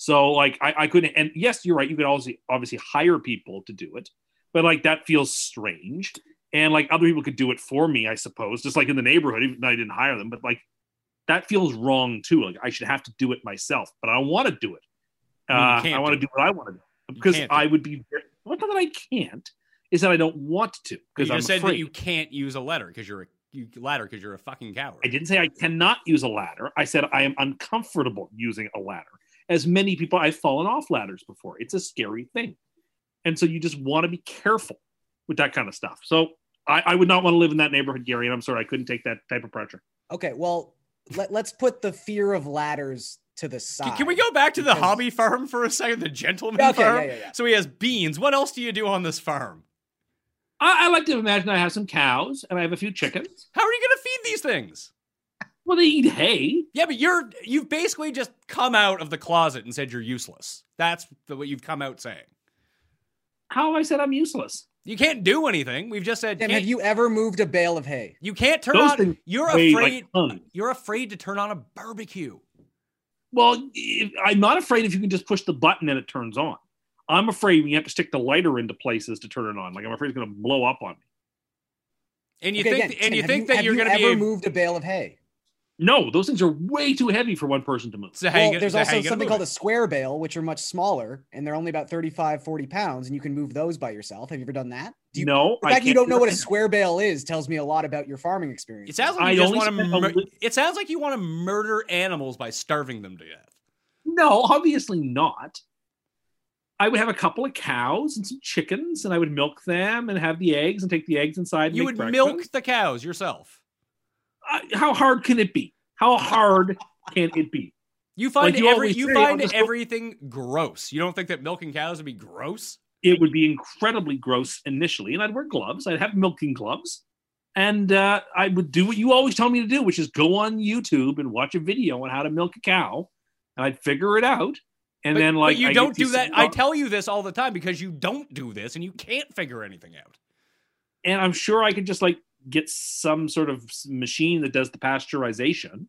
So like I, I couldn't and yes, you're right, you could obviously obviously hire people to do it, but like that feels strange. And like other people could do it for me, I suppose, just like in the neighborhood, even though I didn't hire them, but like that feels wrong too. Like I should have to do it myself, but I don't want to do it. I Uh, I want to do what I want to do because I would be. Well, not that I can't, is that I don't want to because just I'm said afraid. that you can't use a letter because you're a you, ladder because you're a fucking coward. I didn't say I cannot use a ladder. I said I am uncomfortable using a ladder. As many people, I've fallen off ladders before. It's a scary thing, and so you just want to be careful with that kind of stuff. So I, I would not want to live in that neighborhood, Gary. And I'm sorry I couldn't take that type of pressure. Okay, well, let, let's put the fear of ladders to the side. Can, can we go back to the hobby farm for a second? The gentleman Okay, farm. yeah, yeah, yeah. So he has beans. What else do you do on this farm? I, I like to imagine I have some cows and I have a few chickens. How are you going to feed these things? Well, they eat hay. Yeah, but you're you've basically just come out of the closet and said you're useless. That's the, what you've come out saying. How have I said I'm useless? You can't do anything. We've just said Tim, can't- have you ever moved a bale of hay? you can't turn Those on. You're afraid. like you're afraid to turn on a barbecue. Well, if, I'm not afraid if you can just push the button and it turns on. I'm afraid when you have to stick the lighter into places to turn it on. Like I'm afraid it's going to blow up on me. And you Okay, think again, and Tim, you have think that you're going to be ever able, moved a bale of hay? No, those things are way too heavy for one person to move. so Well, gonna- there's so also something called it? a square bale, which are much smaller, and they're only about 35, 40 pounds, and you can move those by yourself. Have you ever done that? Do you, no, the I fact you can't don't know what a square bale is tells me a lot about your farming experience. It sounds like I you just want to. Mur- li- it sounds like you want to murder animals by starving them to death. No, obviously not. I would have a couple of cows and some chickens, and I would milk them and have the eggs and take the eggs inside. And You make would breakfast. milk the cows yourself. How hard can it be? How hard can it be? You find Like you every you say, find everything gross. You don't think that milking cows would be gross? It would be incredibly gross initially, and I'd wear gloves. I'd have milking gloves, and uh, I would do what you always tell me to do, which is go on YouTube and watch a video on how to milk a cow, and I'd figure it out. And but, then, like, but you I don't do that. I tell you this all the time because you don't do this and you can't figure anything out. and I'm sure I could just like get some sort of machine that does the pasteurization.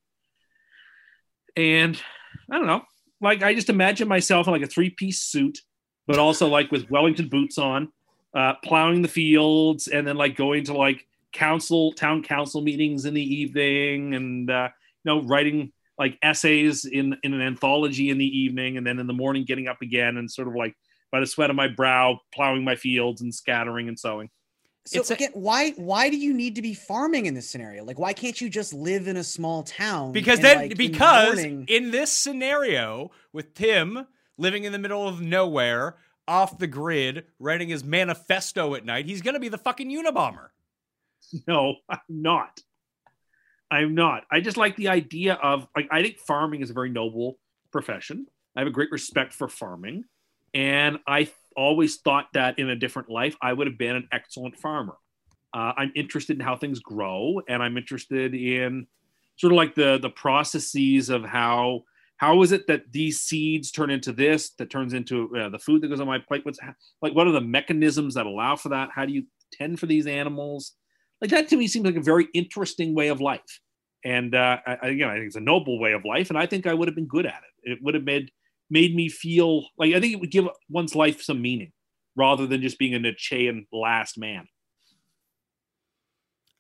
And I don't know, like I just imagine myself in like a three piece suit, but also like with Wellington boots on, uh, plowing the fields, and then like going to like council, town council meetings in the evening, and uh, you know writing like essays in in an anthology in the evening, and then in the morning getting up again and sort of like by the sweat of my brow, plowing my fields and scattering and sowing. So It's a- why why do you need to be farming in this scenario? Like, why can't you just live in a small town? Because then, like, in the because morning- in this scenario with Tim living in the middle of nowhere, off the grid, writing his manifesto at night, he's gonna be the fucking Unabomber. *laughs* No, I'm not. I'm not. I just like the idea of like I think farming is a very noble profession. I have a great respect for farming, and I th- always thought that in a different life I would have been an excellent farmer. Uh, I'm interested in how things grow, and I'm interested in sort of like the the processes of how how is it that these seeds turn into this that turns into uh, the food that goes on my plate. What's like what are the mechanisms that allow for that? How do you tend for these animals? like that to me seems like a very interesting way of life and uh, I, again i think it's a noble way of life and i think i would have been good at it it would have made made me feel like i think it would give one's life some meaning rather than just being a Nietzschean last man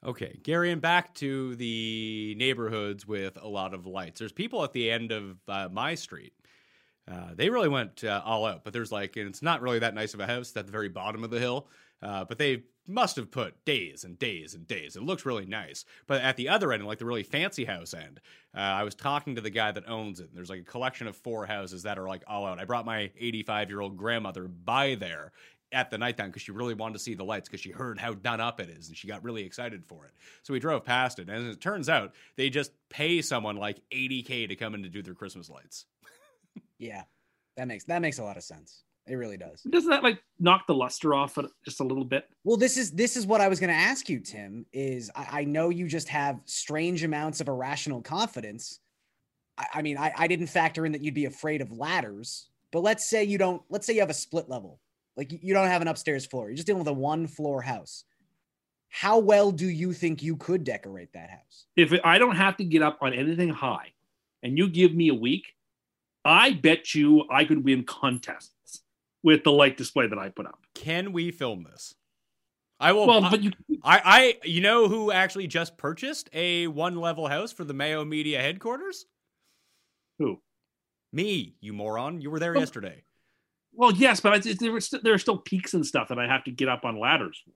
Okay, Gary, and back to the neighborhoods with a lot of lights. There's people at the end of uh, my street. Uh, they really went uh, all out, but there's like, and it's not really that nice of a house at the very bottom of the hill, uh, but they must have put days and days and days. It looks really nice. But at the other end, like the really fancy house end, uh, I was talking to the guy that owns it. There's like a collection of four houses that are like all out. I brought my 85 year old grandmother by there at the nighttime because she really wanted to see the lights because she heard how done up it is and she got really excited for it. So we drove past it, and it turns out, they just pay someone like 80k to come in to do their Christmas lights. yeah, that makes that makes a lot of sense. It really does. doesn't that like knock the luster off just a little bit Well, this is this is what I was going to ask you, Tim. Is I, I know you just have strange amounts of irrational confidence. I, I mean, I, I didn't factor in that you'd be afraid of ladders. But let's say you don't. Let's say you have a split level, like you- you don't have an upstairs floor. You're just dealing with a one floor house. how well do you think you could decorate that house? If I don't have to get up on anything high, and you give me a week, I bet you I could win contests with the light display that I put up. Can we film this? I will. Well, but you I, I, you know who actually just purchased a one level house for the Mayo Media headquarters? who? Me, you moron. You were there Well- yesterday. Well, yes, but I, there, were st- there are still peaks and stuff that I have to get up on ladders for.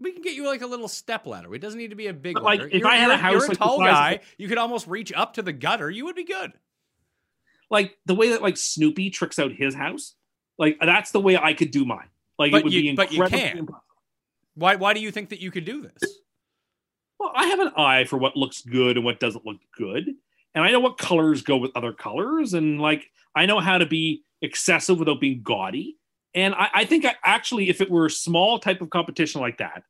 We can get you like a little step ladder. It doesn't need to be a big But, like, You're- if I had a you're- house you're a like tall guy, you could almost reach up to the gutter. You would be good. Like the way that like Snoopy tricks out his house, like that's the way I could do mine. Like But it would you- be but you incredibly can't. Why? Why do you think that you could do this? Well, I have an eye for what looks good and what doesn't look good. And I know what colors go with other colors. And like, I know how to be excessive without being gaudy. And I, I think I, actually, if it were a small type of competition like that,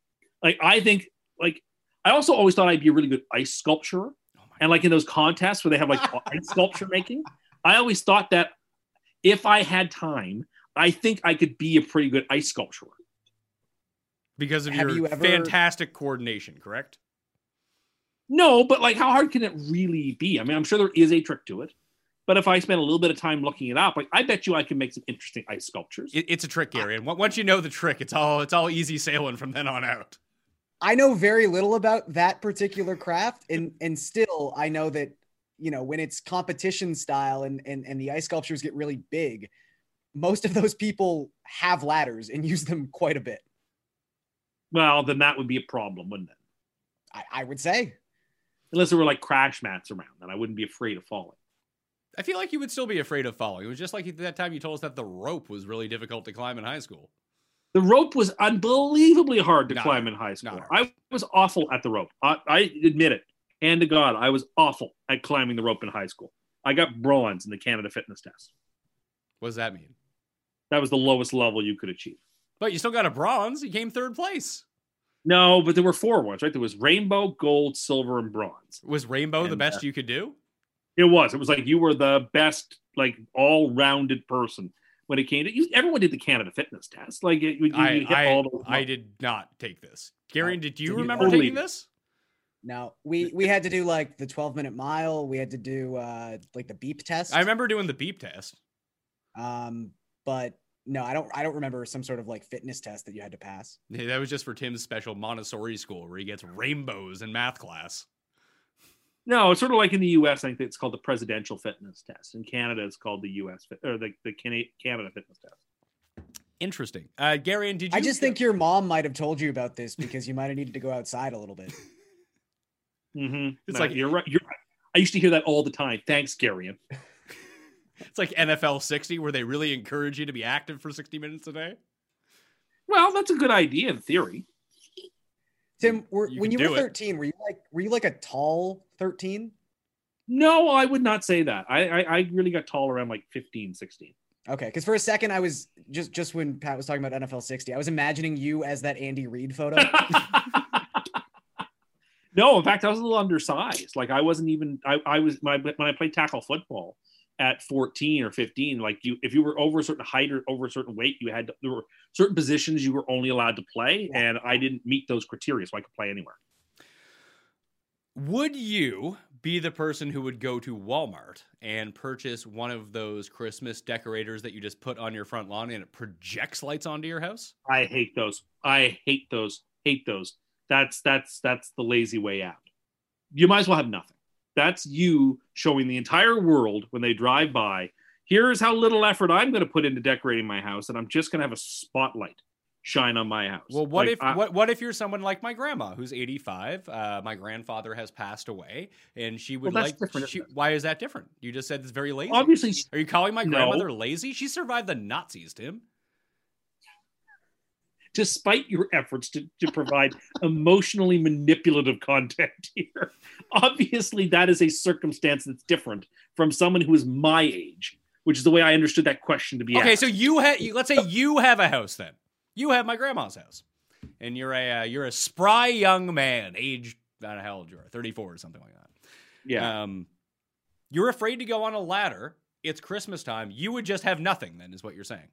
like, I think, like, I also always thought I'd be a really good ice sculptor. Oh And like in those contests where they have like *laughs* ice sculpture making, I always thought that if I had time, I think I could be a pretty good ice sculptor. Because of Have your you ever- fantastic coordination, correct? No, but like, how hard can it really be? I mean, I'm sure there is a trick to it, but if I spend a little bit of time looking it up, like, I bet you I can make some interesting ice sculptures. It, it's a trick, Gary. And once you know the trick, it's all it's all easy sailing from then on out. I know very little about that particular craft, and and still I know that you know when it's competition style and and and the ice sculptures get really big, most of those people have ladders and use them quite a bit. well, then that would be a problem, wouldn't it? I, I would say. Unless there were like crash mats around, then I wouldn't be afraid of falling. I feel like you would still be afraid of falling. It was just like that time you told us that the rope was really difficult to climb in high school. The rope was unbelievably hard to Not climb in high school. I was awful at the rope. I, I admit it. Hand to God, I was awful at climbing the rope in high school. I got bronze in the Canada fitness test. What does that mean? That was the lowest level you could achieve. But you still got a bronze. You came third place. No, but there were four ones, right? There was rainbow, gold, silver, and bronze. Was rainbow the best uh, you could do? It was. It was like you were the best, like all-rounded person when it came to. You, everyone did the Canada fitness test. Like it, you, you I hit I, all the. I did not take this. Gary, did you did you remember only- taking this? No, we we had to do like the 12 minute mile. We had to do uh like the beep test. I remember doing the beep test. Um, but no, I don't. I don't remember some sort of like fitness test that you had to pass. Yeah, That was just for Tim's special Montessori school where he gets rainbows in math class. No, it's sort of like in the U.S. I think it's called the presidential fitness test. In Canada, it's called the U.S. Fit, or the the Canada fitness test. Interesting. Uh, Gary, and did you? I just think your mom might have told you about this because you might have needed to go outside a little bit. *laughs* Mm-hmm. It's No, like- you're right. You're right. I used to hear that all the time. Thanks, Gary. *laughs* it's like NFL 60 where they really encourage you to be active for 60 minutes a day. Well, that's a good idea in theory. Tim, were, You when you do were it. 13, were you like were you like a tall 13? No, I would not say that. I I, I really got tall around like 15, 16. Okay, because for a second I was just just when Pat was talking about NFL 60, I was imagining you as that Andy Reid photo. *laughs* no, in fact, I was a little undersized. Like I wasn't even. I, I was my when I played tackle football at 14 or 15. Like you, if you were over a certain height or over a certain weight, you had to, there were certain positions you were only allowed to play, and I didn't meet those criteria, so I could play anywhere. Would you be the person who would go to Walmart and purchase one of those Christmas decorators that you just put on your front lawn and it projects lights onto your house? I hate those. I hate those. Hate those. That's that's that's the lazy way out. You might as well have nothing. That's you showing the entire world when they drive by. Here's how little effort I'm going to put into decorating my house, and I'm just going to have a spotlight shine on my house. Well, what Like, if I- what what if you're someone like my grandma who's 85? Uh, my grandfather has passed away, and she would Well, like. She, why is that different? You just said it's very lazy. obviously Are you calling my No. grandmother lazy? She survived the Nazis, Tim. Despite your efforts to, to provide *laughs* emotionally manipulative content here. Obviously, that is a circumstance that's different from someone who is my age, which is the way I understood that question to be Okay, asked. so you have. Let's say you have a house. Then you have my grandma's house, and you're a uh, you're a spry young man, age I don't know how old you are, 34 or something like that. yeah. Um, you're afraid to go on a ladder. It's Christmas time. You would just have nothing. Then is what you're saying.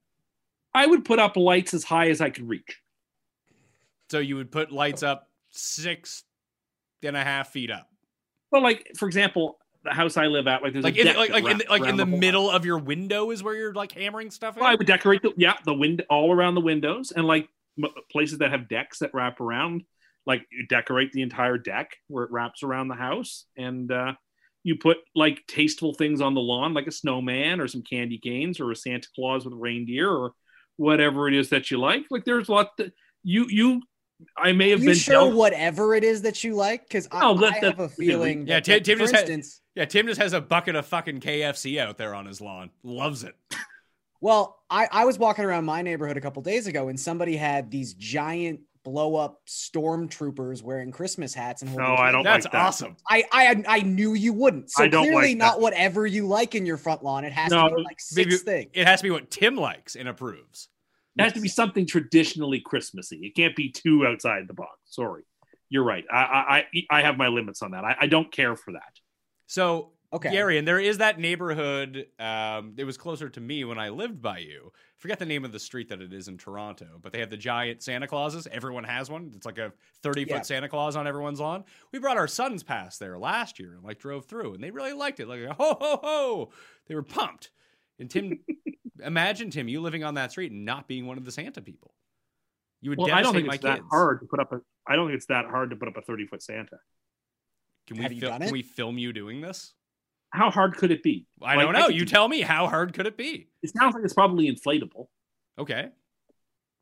I would put up lights as high as I could reach. So you would put lights up six and a half feet up, Well, like for example, the house I live at, like there's like in, like like in, wraps like in around the middle of your window is where you're like hammering stuff in. Well, I would decorate the yeah the window all around the windows and like m- places that have decks that wrap around. Like you decorate the entire deck where it wraps around the house, and uh, you put like tasteful things on the lawn, like a snowman or some candy canes or a Santa Claus with a reindeer or whatever it is that you like. Like there's a lot that you you I may have you been sure dealt- whatever it is that you like? Because I, No, that- I have a feeling. Yeah, that, Tim- Tim for just had- instance, yeah, Tim just has a bucket of fucking KFC out there on his lawn. Loves it. *laughs* Well, I, I was walking around my neighborhood a couple days ago and somebody had these giant blow up stormtroopers wearing Christmas hats and holding No, I don't That's like that. awesome. I, I I knew you wouldn't. So I don't clearly like not that. whatever you like in your front lawn. It has No, to be like Maybe six things. it has to be what Tim likes and approves. It has to be something traditionally Christmassy. It can't be too outside the box. Sorry, you're right. I I I, I have my limits on that. I, I don't care for that. So Okay. Gary, and there is that neighborhood. Um, it was closer to me when I lived by you. Forget the name of the street that it is in Toronto, but they have the giant Santa Clauses. Everyone has one. It's like a thirty foot Yeah. Santa Claus on everyone's lawn. We brought our sons past there last year and like drove through, and they really liked it. Like *laughs* ho ho ho, they were pumped. And Tim, *laughs* imagine Tim, you living on that street and not being one of the Santa people. You would Well, I don't think my it's that kids. hard to put up a. I don't think it's that hard to put up a 30 foot Santa. Can we fil- can we film you doing this? How hard could it be? I Like, don't know. could You do- tell me. How hard could it be? It sounds like it's probably inflatable. Okay.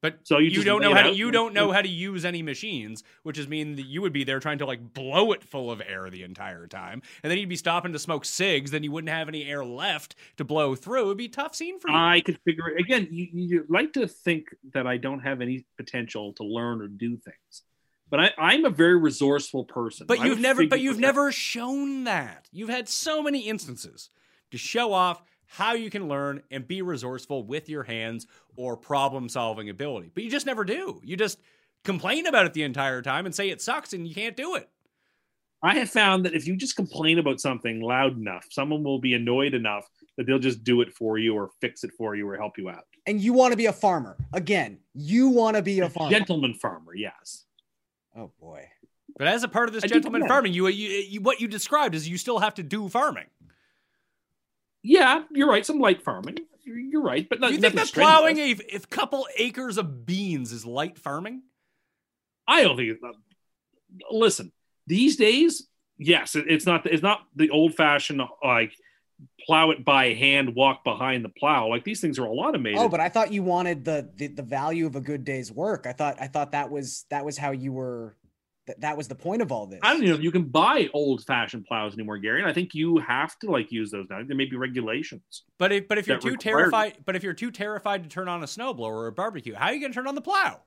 But So you you, don't know how to you don't know how to use any machines, which is mean that you would be there trying to like blow it full of air the entire time, and then you'd be stopping to smoke cigs. Then you wouldn't have any air left to blow through. It would be a tough scene for you. I could figure it again. You, you like to think that I don't have any potential to learn or do things, but I, I'm a very resourceful person. but I you've never but you've it never shown that. You've had so many instances to show off how you can learn and be resourceful with your hands or problem solving ability. But you just never do. You just complain about it the entire time and say it sucks and you can't do it. I have found that if you just complain about something loud enough, someone will be annoyed enough that they'll just do it for you or fix it for you or help you out. and you want to be a farmer. Again, you want to be a farmer. Gentleman farmer, yes. Oh boy. But as a part of this I do gentleman that. farming, you, uh, you, you what you described is you still have to do farming. Yeah, you're right. Some light farming. You're, you're right, but not, you think that plowing a, a couple acres of beans is light farming? I don't think. It's not, listen, these days, yes, it, it's not. It's not the old fashioned like plow it by hand, walk behind the plow. Like these things are all automated. Oh, but I thought you wanted the, the the value of a good day's work. I thought I thought that was that was how you were that, that was the point of all this. I don't know you can buy old fashioned plows anymore, Gary. And I think you have to like use those now. There may be regulations. But if but if you're too required- terrified, but if you're too terrified to turn on a snowblower or a barbecue, how are you going to turn on the plow?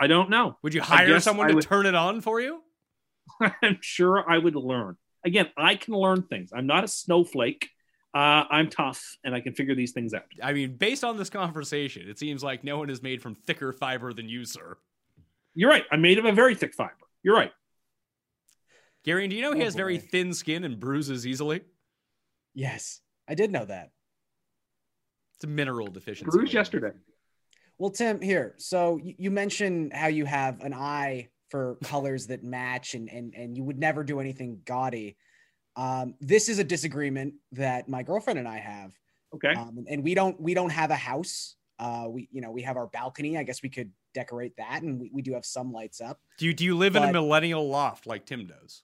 I don't know. Would you hire someone I to would- turn it on for you? *laughs* I'm sure I would learn. Again, I can learn things. I'm not a snowflake. Uh, I'm tough, and I can figure these things out. I mean, based on this conversation, it seems like no one is made from thicker fiber than you, sir. You're right. I'm made of a very thick fiber. You're right. Gary, do you know he Oh, has very thin skin and bruises easily? yes, I did know that. It's a mineral deficiency. Bruised yesterday. Well, Tim, here. So you, you mentioned how you have an eye for colors that match, and and and you would never do anything gaudy. Um, this is a disagreement that my girlfriend and I have, Okay. um, and we don't we don't have a house. Uh, we you know we have our balcony. I guess we could decorate that, and we, we do have some lights up. Do you do you live in a millennial loft like Tim does?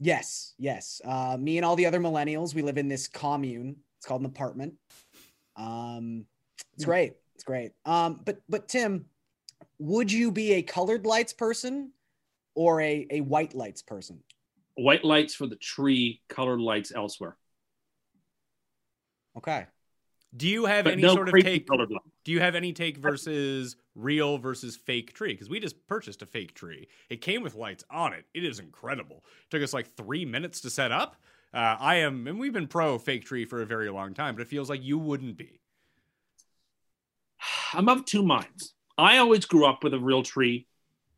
Yes, yes. Uh, me and all the other millennials, we live in this commune. It's called an apartment. Um, it's great. It's great. Um, but but Tim, would you be a colored lights person or a a white lights person? White lights for the tree, colored lights elsewhere. Okay. Do you have But any no sort of take? Do you have any take versus real versus fake tree? Because we just purchased a fake tree. It came with lights on it. It is incredible. took us like three minutes to set up. Uh, I am, and we've been pro fake tree for a very long time, but it feels like you wouldn't be. I'm of two minds. I always grew up with a real tree.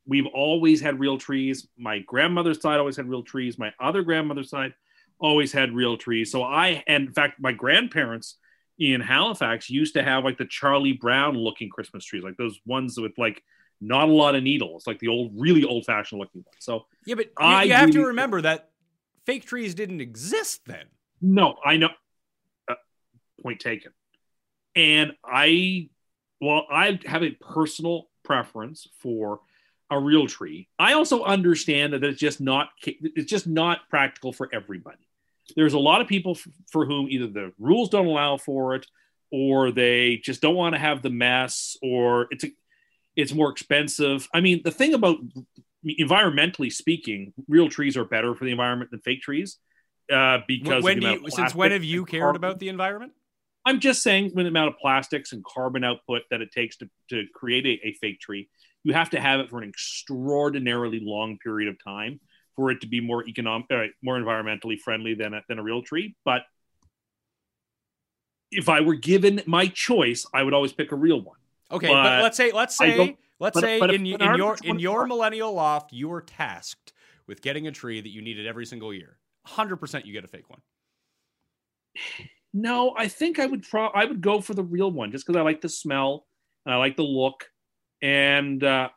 We've always had real trees. My grandmother's side always had real trees. My other grandmother's side always had real trees. So I, and in fact, my grandparents in Halifax used to have like the Charlie Brown looking Christmas trees, like those ones with like not a lot of needles, like the old, really old fashioned looking ones. So Yeah, but you, I you have to remember that fake trees didn't exist then. No, I know. Uh, point taken. And I, well, I have a personal preference for a real tree. I also understand that it's just not it's just not practical for everybody. There's a lot of people f- for whom either the rules don't allow for it, or they just don't want to have the mess, or it's a, it's more expensive. I mean, the thing about environmentally speaking, real trees are better for the environment than fake trees uh, because when of the do you, since when have you cared carbon. about the environment? I'm just saying, with the amount of plastics and carbon output that it takes to, to create a, a fake tree, you have to have it for an extraordinarily long period of time for it to be more economic, uh, more environmentally friendly than a, than a real tree. But if I were given my choice, I would always pick a real one. Okay, but, But let's say let's say let's but- say but in, in your in your millennial loft, you were tasked with getting a tree that you needed every single year. Hundred percent, you get a fake one. *sighs* No, I think I would pro- I would go for the real one just because I like the smell and I like the look, and uh,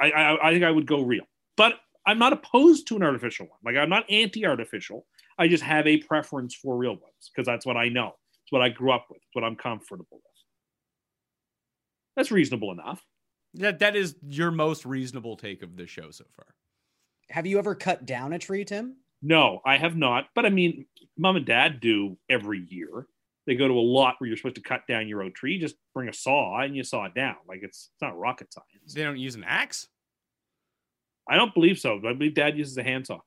I, I I think I would go real. But I'm not opposed to an artificial one. Like I'm not anti-artificial. I just have a preference for real ones because that's what I know. It's what I grew up with. It's what I'm comfortable with. That's reasonable enough. That that is your most reasonable take of the show so far. Have you ever cut down a tree, Tim? No, I have not. But I mean, mom and dad do every year. They go to a lot where you're supposed to cut down your own tree. Just bring a saw and you saw it down. Like it's it's not rocket science. They don't use an axe. I don't believe so. I believe dad uses a handsaw.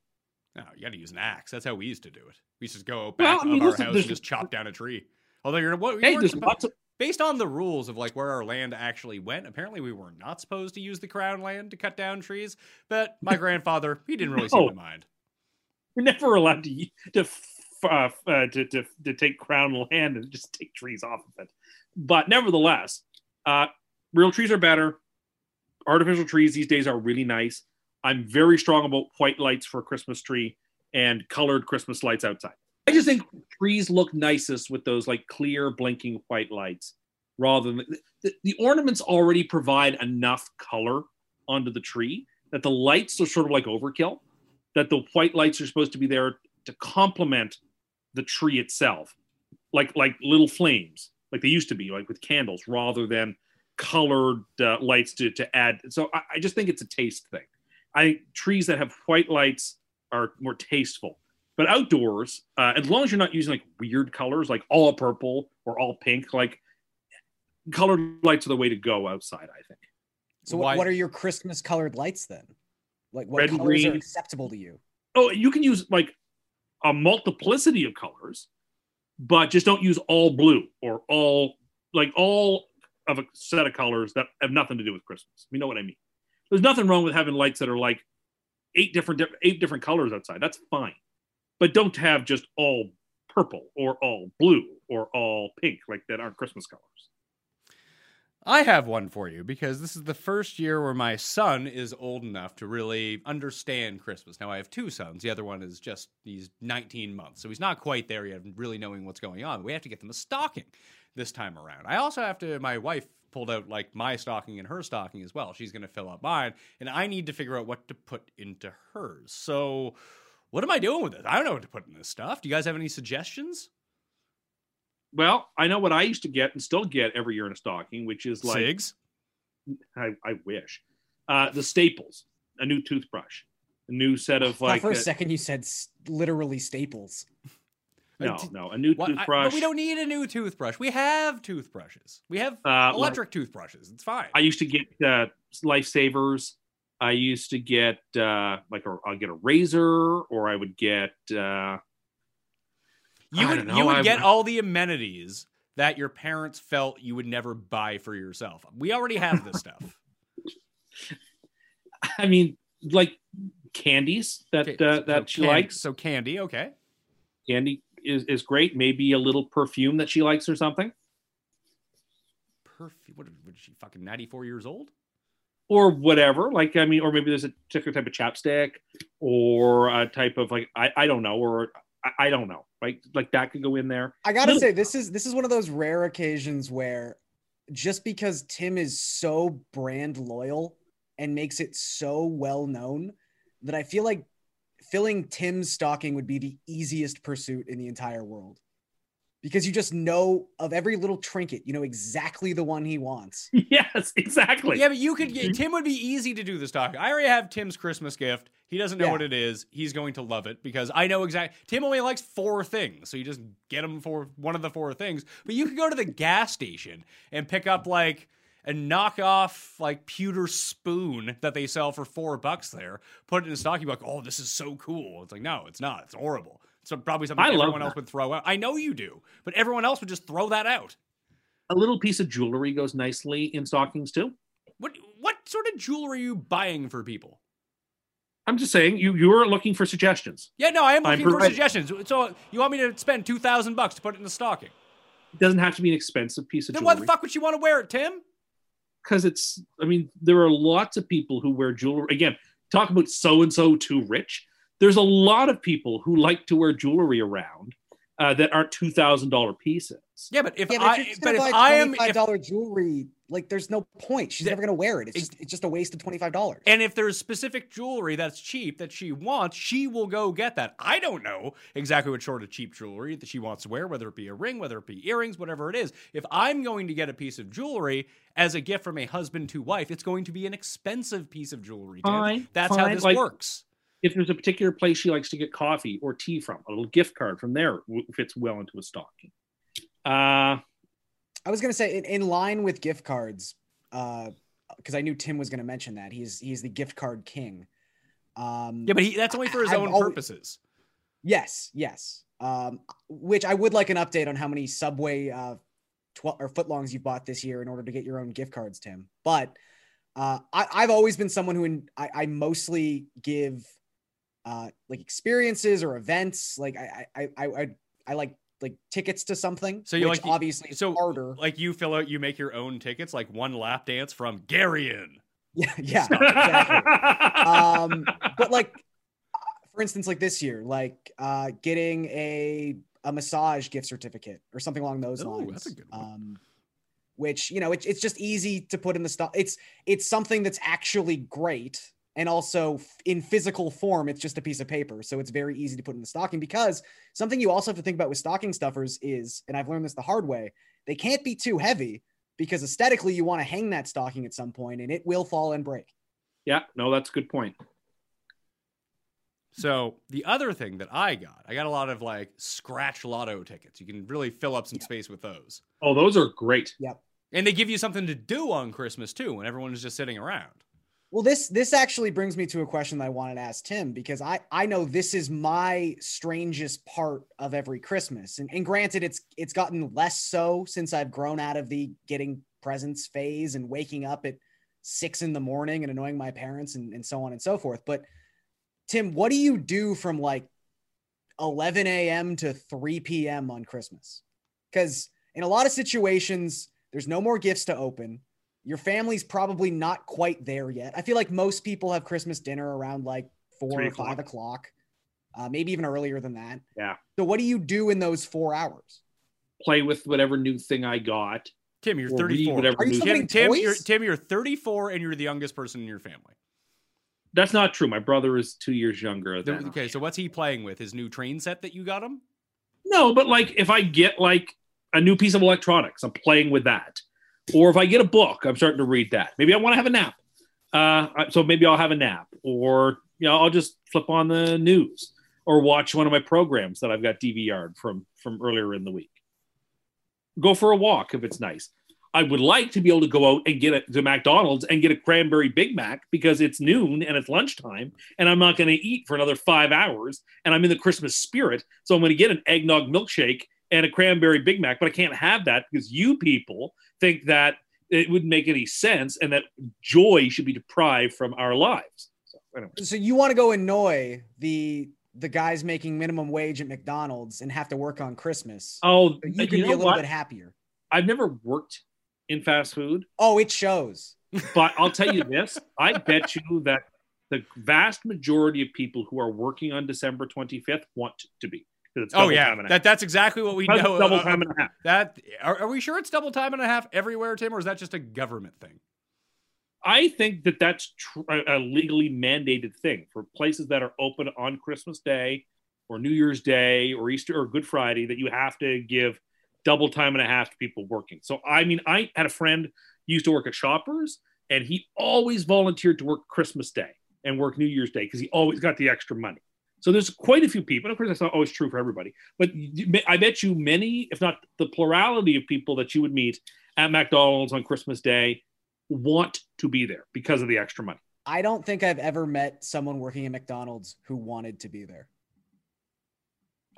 No, you got to use an axe. That's how we used to do it. We used to go Well, back I mean, of our house and just chop down a tree. Although you're what? Hey, you weren't there's supposed- lots of based on the rules of like where our land actually went. Apparently, we were not supposed to use the crown land to cut down trees. But my *laughs* grandfather, he didn't really seem to mind. We're never allowed to to uh, uh, to, to to take crown land and just take trees off of it. But nevertheless, uh, real trees are better. Artificial trees these days are really nice. I'm very strong about white lights for a Christmas tree and colored Christmas lights outside. I just think trees look nicest with those like clear blinking white lights rather than the, the ornaments already provide enough color onto the tree that the lights are sort of like overkill that the white lights are supposed to be there to complement the tree itself like like little flames like they used to be like with candles rather than colored uh, lights to, to add. So I, I just think it's a taste thing. I trees that have white lights are more tasteful. But outdoors uh, as long as you're not using like weird colors like all purple or all pink like colored lights are the way to go outside i think. So Why- what, what are your Christmas colored lights then? Like what Red colors are acceptable to you? oh you can use like a multiplicity of colors but just don't use all blue or all like all of a set of colors that have nothing to do with christmas. You know what i mean? There's nothing wrong with having lights that are like eight different eight different colors outside. That's fine. But don't have just all purple or all blue or all pink like that aren't christmas colors I have one for you because this is the first year where my son is old enough to really understand Christmas. Now I have two sons. The other one is just he's 19 months, so he's not quite there yet, really knowing what's going on. We have to get them a stocking this time around. I also have to. My wife pulled out like my stocking and her stocking as well. She's going to fill up mine, and I need to figure out what to put into hers. So. What am I doing with it? I don't know what to put in this stuff. Do you guys have any suggestions? Well i know what i used to get and still get every year in a stocking which is like Cigs? I, I wish. Uh, the staples, a new toothbrush, a new set of Thought like. for a uh, second you said literally staples. no, no, a new What? I- toothbrush. but we don't need a new toothbrush. We have toothbrushes. We have Uh, electric toothbrushes. It's fine. I used to get uh, lifesavers. I used to get uh, like a, I'll get a razor, or I would get. Uh, you I would don't know, you would I- get all the amenities that your parents felt you would never buy for yourself. We already have this stuff. *laughs* I mean, like candies that Okay, uh, so that she can- likes. So candy, okay. Candy is, is great. Maybe a little perfume that she likes or something, Perfume. What, what is she? Fucking ninety four years old. or whatever. Like I mean, or maybe there's a particular type of chapstick, or a type of like I, I don't know, or I, I don't know. Like like that could go in there. I gotta Little- say, this is this is one of those rare occasions where just because Tim is so brand loyal and makes it so well known that I feel like filling Tim's stocking would be the easiest pursuit in the entire world. Because you just know of every little trinket, you know exactly the one he wants. *laughs* yes, exactly. Yeah, but you could get mm-hmm. Tim would be easy to do the stocking. I already have Tim's Christmas gift. He doesn't know Yeah. what it is. He's going to love it because I know exactly. Tim only likes four things, so you just get him for one of the four things. But you could go to the gas station and pick up like a knockoff like pewter spoon that they sell for four bucks there. Put it in a stocking. Like, oh, this is so cool. It's like, no, it's not. It's horrible. It's probably something I everyone else would throw out. I know you do, but everyone else would just throw that out. A little piece of jewelry goes nicely in stockings too. What what sort of jewelry are you buying for people? I'm just saying you you're looking for suggestions. Yeah, no, I am I'm looking for providing- suggestions. So you want me to spend two thousand bucks to put it in the stocking? It doesn't have to be an expensive piece of jewelry. Then why the fuck would you want to wear it, Tim? because it's i mean there are lots of people who wear jewelry again talk about so and so too rich there's a lot of people who like to wear jewelry around uh, that aren't $2000 pieces Yeah, but if Yeah, but I but gonna if I am twenty-five if, dollar jewelry, like there's no point. She's Th- never gonna wear it. It's just it's just a waste of twenty five dollars. and if there's specific jewelry that's cheap that she wants, she will go get that. I don't know exactly what sort of cheap jewelry that she wants to wear, whether it be a ring, whether it be earrings, whatever it is. If I'm going to get a piece of jewelry as a gift from a husband to wife, it's going to be an expensive piece of jewelry. Fine, That's how this like- works. if there's a particular place she likes to get coffee or tea from a little gift card from there fits well into a stocking uh I was gonna say in, in line with gift cards, because I knew Tim was gonna mention that he's he's the gift card king. Um, Yeah, but he, that's only for his I've own always- purposes. Yes, yes. Um, which I would like an update on how many Subway uh, twelve or footlongs you bought this year in order to get your own gift cards, Tim. But uh, I, I've always been someone who in, I, I mostly give uh, like experiences or events. Like I, I, I, I, I like like tickets to something. So you like obviously so harder. like you fill out, you make your own tickets, like one lap dance from Garion. *laughs* yeah, yeah, exactly. um, but like, for instance, like this year, like uh, getting a a massage gift certificate or something along those Ooh, lines. that's a good one. Um, which you know, it, it's just easy to put in the stuff. It's it's something that's actually great, and also in physical form, it's just a piece of paper, so it's very easy to put in the stocking. Because something you also have to think about with stocking stuffers is, and I've learned this the hard way, they can't be too heavy because aesthetically you want to hang that stocking at some point, and it will fall and break. yeah no that's a good point So the other thing that I got, I got a lot of like scratch lotto tickets. You can really fill up some space with those. oh those are great Yep. And they give you something to do on Christmas too, when everyone is just sitting around. Well, this this actually brings me to a question that I wanted to ask Tim because I I know this is my strangest part of every Christmas, and, and granted, it's it's gotten less so since I've grown out of the getting presents phase and waking up at six in the morning and annoying my parents and, and so on and so forth. But Tim, what do you do from like 11 a.m. to 3 p.m. on Christmas? Because in a lot of situations, there's no more gifts to open your family's probably not quite there yet. I feel like most people have Christmas dinner around like four Three or five o'clock. o'clock, uh, maybe even earlier than that. Yeah. So, what do you do in those four hours? play with whatever new thing i got Tim, you're 34. Are you new Tim, Tim, you're, Tim, you're 34 and you're the youngest person in your family. that's not true my brother is two years younger The- than okay, so what's he playing with? His new train set that you got him? No, but like if I get like a new piece of electronics, I'm playing with that. Or if I get a book, I'm starting to read that. Maybe I want to have a nap. Uh, so maybe I'll have a nap, or you know, I'll just flip on the news or watch one of my programs that I've got DVR'd from from earlier in the week. Go for a walk if it's nice. I would like to be able to go out and get a, to McDonald's and get a cranberry Big Mac because it's noon and it's lunchtime, and I'm not going to eat for another five hours, and I'm in the Christmas spirit, so I'm going to get an eggnog milkshake and a cranberry Big Mac, but I can't have that because you people think that it wouldn't make any sense and that joy should be deprived from our lives. So anyway, So, you want to go annoy the the guys making minimum wage at McDonald's and have to work on Christmas? oh, So you you, can know be a little what? bit happier. I've never worked in fast food, Oh, it shows. but I'll tell you *laughs* this: I bet you that the vast majority of people who are working on December 25th want to be. 'Cause it's Oh yeah, time and a that, that's exactly what we That's know. double time and a half. That are, are we sure it's double time and a half everywhere, Tim, or is that just a government thing? I think that that's tr- a a legally mandated thing for places that are open on Christmas Day or New Year's Day or Easter or Good Friday that you have to give double time and a half to people working. So I mean, I had a friend used to work at Shoppers, and he always volunteered to work Christmas Day and work New Year's Day because he always got the extra money. So there's quite a few people. Of course, that's not always true for everybody, but I bet you many, if not the plurality of people that you would meet at McDonald's on Christmas Day want to be there because of the extra money. I don't think I've ever met someone working at McDonald's who wanted to be there.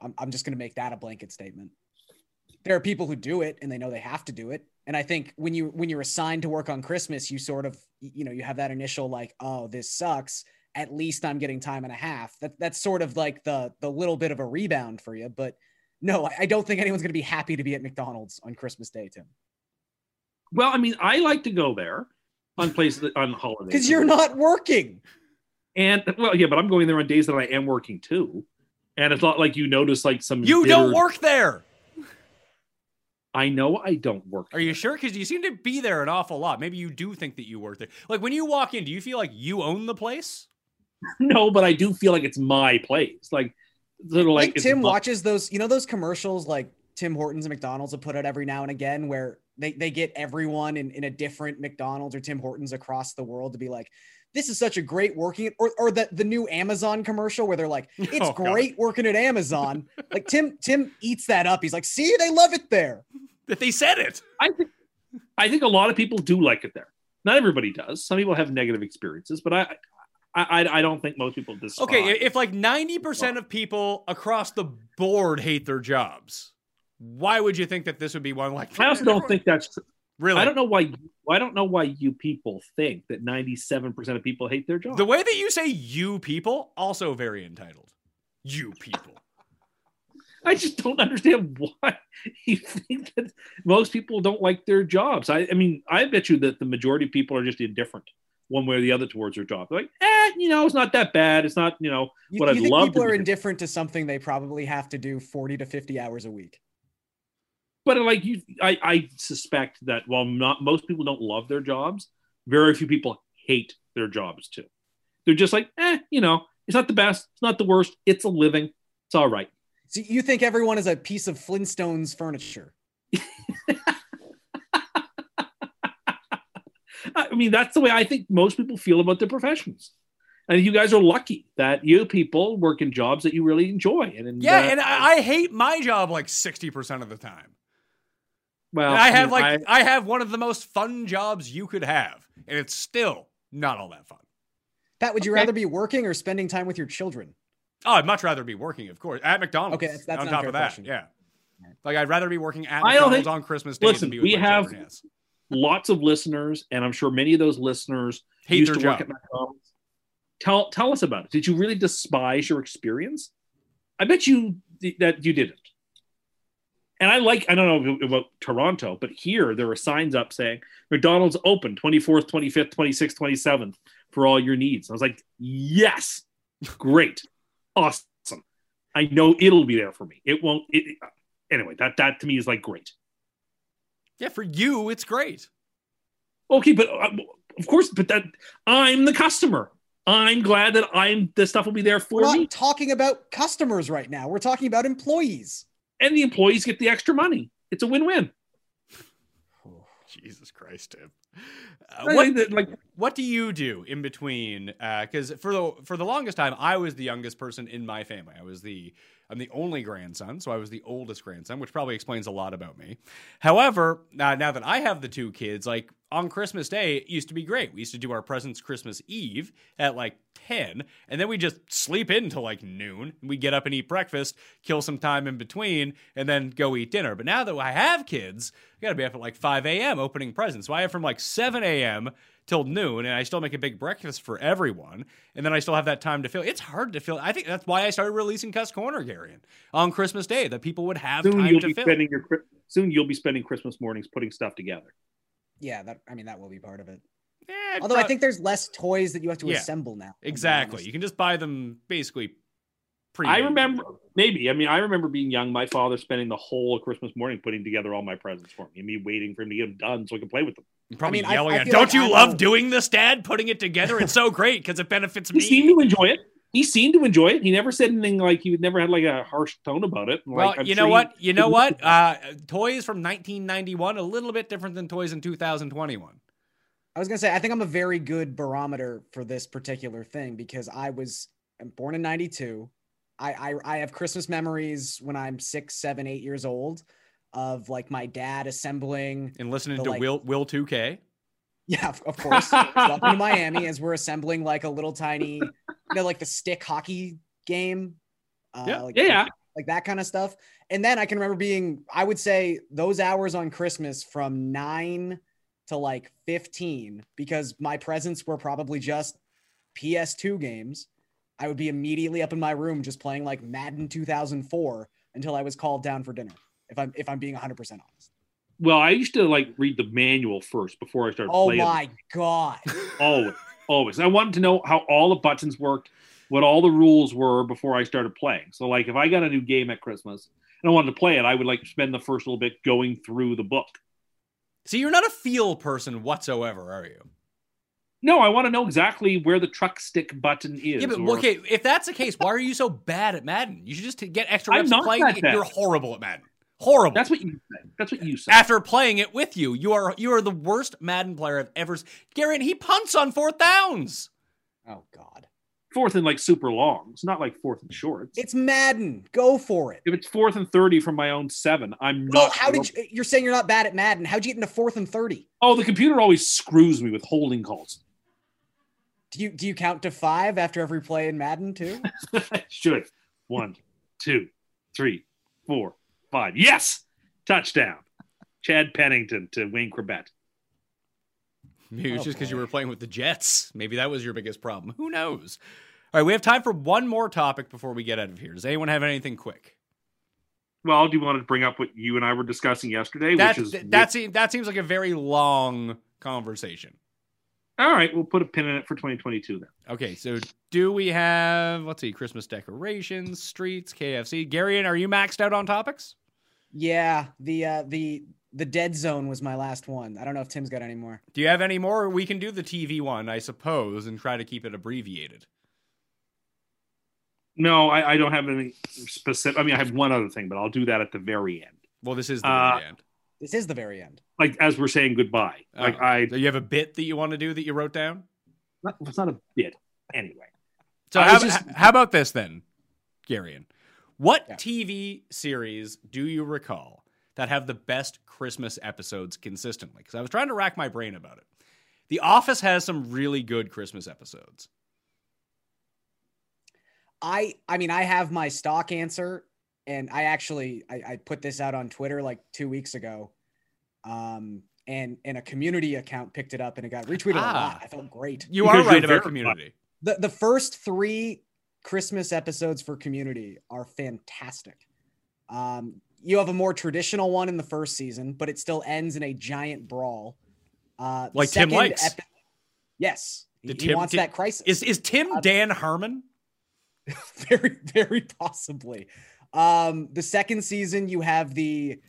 I'm, I'm just going to make that a blanket statement. There are people who do it and they know they have to do it. And I think when you when you're assigned to work on Christmas, you sort of you know you have that initial like, oh, this sucks. At least I'm getting time and a half. That that's sort of like the the little bit of a rebound for you. But no, I- I don't think anyone's going to be happy to be at McDonald's on Christmas Day, Tim, Well, I mean, I like to go there on places on holidays because you're not working. And well, yeah, but I'm going there on days that I am working too. And it's not like you notice like some. You bitter- don't work there. I know I don't work. Are you sure? Because you seem to be there an awful lot. Maybe you do think that you work there. Like when you walk in, do you feel like you own the place? *laughs* No, but I do feel like it's my place. Like, sort of like, Tim watches those, you know, those commercials like Tim Hortons and McDonald's have put out every now and again where they, they get everyone in, in a different McDonald's or Tim Hortons across the world to be like, this is such a great working or, or the, the new Amazon commercial where they're like, *laughs* it's Oh, God. great working at Amazon. *laughs* like Tim, Tim eats that up. He's like, see, they love it there. That they said it. I think I think a lot of people do like it there. Not everybody does. Some people have negative experiences, but I I, I, I don't think most people despise. Okay, if like 90% of people across the board hate their jobs, why would you think that this would be one like I also don't think that's true. really I don't know why. I don't know why you people think that ninety-seven percent of people hate their job. The way that you say you people, also very entitled. You people. I just don't understand why *laughs* you think that most people don't like their jobs. I, I mean, I bet you that the majority of people are just indifferent one way or the other towards their job. They're like, eh, you know, it's not that bad. It's not, you know, You, what you I'd think love people are indifferent to something they probably have to do 40 to 50 hours a week. But like you, I, I suspect that while not most people don't love their jobs, very few people hate their jobs too. They're just like, eh, you know, it's not the best, it's not the worst, it's a living, it's all right. So you think everyone is a piece of Flintstones furniture? *laughs* I mean, that's the way I think most people feel about their professions. And you guys are lucky that you people work in jobs that you really enjoy. And, and Yeah, uh, and I, I hate my job like 60% of the time. well, And I have mean, like I, have one of the most fun jobs you could have, and it's still not all that fun. Pat, would you Okay. rather be working or spending time with your children? Oh, I'd much rather be working, of course, at McDonald's. Okay, that's- that's on an top unfair of that, question. yeah. Like I'd rather be working at I McDonald's think- on Christmas Day Listen, than be with we my have- children, yes. Lots of listeners, and I'm sure many of those listeners Hate used to work job. at McDonald's. Tell tell us about it. Did you really despise your experience? I bet you that you didn't. And I like I don't know about Toronto, but here there are signs up saying McDonald's open 24th, 25th, 26th, 27th for all your needs. I was like, yes, great, awesome. I know it'll be there for me. It won't. It, anyway, that that to me is like great. Yeah, for you, it's great. Okay, but uh, of course, but that I'm the customer. I'm glad that I'm the stuff will be there for We're not me, talking about customers right now. We're talking about employees. and the employees get the extra money. It's a win-win. *sighs* Jesus Christ, Tim. Uh, what, think like what do you do in between? Because for the for the longest time, I was the youngest person in my family. I was the I'm the only grandson, so I was the oldest grandson, which probably explains a lot about me. However, now now that I have the two kids, like on Christmas Day, it used to be great. We used to do our presents Christmas Eve at like 10, and then we just sleep in until like noon. We get up and eat breakfast, kill some time in between, and then go eat dinner. But now that I have kids, I gotta be up at like 5 a.m. opening presents. So I have from like 7 a.m. till noon, and I still make a big breakfast for everyone. And then I still have that time to fill. It's hard to fill. I think that's why I started releasing Cuss Corner, Garion, on Christmas Day, that people would have soon time you'll to be fill. spending your soon you'll be spending Christmas mornings putting stuff together. Yeah, that I mean that will be part of it. Eh, Although I think there's less toys that you have to Yeah, assemble now. Exactly. You can just buy them basically Pretty I remember maybe. I mean, I remember being young. My father spending the whole Christmas morning putting together all my presents for me, and me waiting for him to get them done so I could play with them. Probably I mean, yelling I at. feel Don't like you I love don't- doing this, Dad? Putting it together, it's so great because it benefits me." He seemed to enjoy it. He seemed to enjoy it. He never said anything like he never had like a harsh tone about it. Well, Like, I'm you sure know he- what? *laughs* You know what? Uh, toys from 1991 a little bit different than toys in 2021. I was gonna say I think I'm a very good barometer for this particular thing because I was I'm born in '92. I, I I have Christmas memories when I'm six, seven, eight years old of like my dad assembling. And listening The, to like- Will Will 2K. Yeah, of, of *laughs* course. Welcome to Miami as we're assembling like a little tiny, you know, like the stick hockey game. Uh, Yeah. like, Yeah, yeah. like that kind of stuff. And then I can remember being, I would say those hours on Christmas from nine to like 15, because my presents were probably just PS2 games. I would be immediately up in my room just playing like Madden 2004 until I was called down for dinner. If I'm if I'm being 100% honest. Well, I used to like read the manual first before I started playing. Oh playing. my god. *laughs* Always, always. I wanted to know how all the buttons worked, what all the rules were before I started playing. So, like, if I got a new game at Christmas and I wanted to play it, I would like spend the first little bit going through the book. See, you're not a feel person whatsoever, are you? No, I want to know exactly where the truck stick button is. Yeah, but or- okay, if that's the case, why are you so bad at Madden? You should just get extra I'm reps not playing. that bad. You're horrible at Madden. Horrible. That's what you said. That's what you said. After playing it with you, you are you are the worst Madden player I've ever. seen. Gary, he punts on fourth downs. Oh god. fourth and like super long. It's not like fourth and shorts. It's Madden. Go for it. if it's fourth and 30 from my own seven, I'm not. Well, how did you, you're saying you're not bad at Madden? How'd you get into fourth and thirty? Oh, the computer always screws me with holding calls. Do you do you count to five after every play in Madden too? *laughs* Should. One, two, three, four, five. Yes! Touchdown. Chad Pennington to Wayne Chrebet. Maybe it's Oh, just because you were playing with the Jets. Maybe that was your biggest problem. Who knows? All right, we have time for one more topic before we get out of here. Does anyone have anything quick? Well, do you want to bring up what you and I were discussing yesterday? That which is that, that seems that seems like a very long conversation. All right. We'll put a pin in it for 2022 then. Okay, so do we have let's see, Christmas decorations, streets, KFC? Gary, are you maxed out on topics? yeah, the uh, the the dead zone was my last one. I don't know if Tim's got any more. Do you have any more? We can do the TV one, I suppose, and try to keep it abbreviated. No, I, I don't have any specific. I mean, I have one other thing, but I'll do that at the very end. Well, this is the Uh, very end. This is the very end. Like as we're saying goodbye. Oh. Like Oh. I, So you have a bit that you want to do that you wrote down? not, it's not a bit anyway. So how, just- h- how about this then, Garion? What Yeah. TV series do you recall that have the best Christmas episodes consistently? Because I was trying to rack my brain about it. The Office has some really good Christmas episodes. I I mean I have my stock answer, and I actually I, I put this out on Twitter like two weeks ago, um, and and a community account picked it up and it got retweeted a Ah. lot. I felt great. You are right about verified. Community. the the first three Christmas episodes for Community are fantastic. Um, you have a more traditional one in the first season, but it still ends in a giant brawl. Uh, Like Tim second likes. yes, he, Did he Tim- wants did- that crisis. Is is Tim Uh, Dan Harmon? *laughs* very very possibly um the second season you have the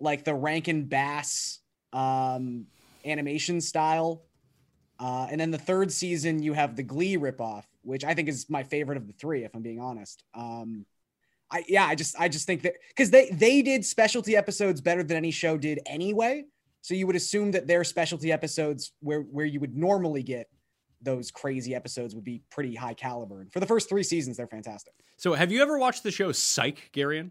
like the rankin bass um animation style. Uh and then the third season you have the glee ripoff which i think is my favorite of the three if i'm being honest. Um i yeah i just i just think that because they they did specialty episodes better than any show did anyway. So you would assume that their specialty episodes where where you would normally get those crazy episodes would be pretty high caliber. And for the first three seasons, they're fantastic. So have you ever watched the show Psych, Garion?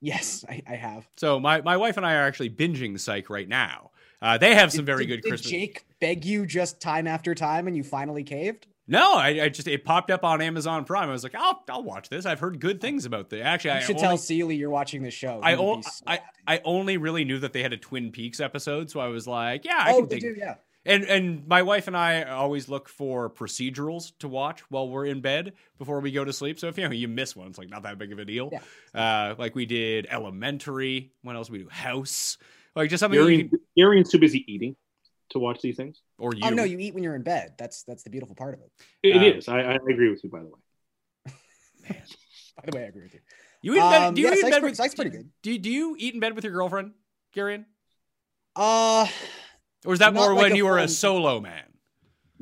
Yes, I, I have. So my, my wife and I are actually binging Psych right now. Uh, they have some Did- very did- good did Christmas. Jake beg you just time after time, and you finally caved? No, I, I just it popped up on Amazon Prime. I was like, I'll I'll watch this. I've heard good things about this. Actually, You I should only, tell Seely you're watching this show. I, He would o- be so I. I only really knew that they had a Twin Peaks episode, so I was like, yeah, I oh, can they dig. do, yeah. And and my wife and I always look for procedurals to watch while we're in bed before we go to sleep. So if you know you miss one, it's like not that big of a deal. Uh, like we did Elementary. What else we do? House. Like just something you Arian, can, Arian's too busy eating to watch these things. or you. Oh no, you eat when you're in bed. That's that's the beautiful part of it. It Uh, is. I, I agree with you, by the way. Man, *laughs* by the way, I agree with you. You eat in bed? Um, Do you yeah, eat in Psych's bed pretty- with? Psych's pretty good. Do you, do you eat in bed with your girlfriend, Garion? Uh, Or is that more like when you were a solo man?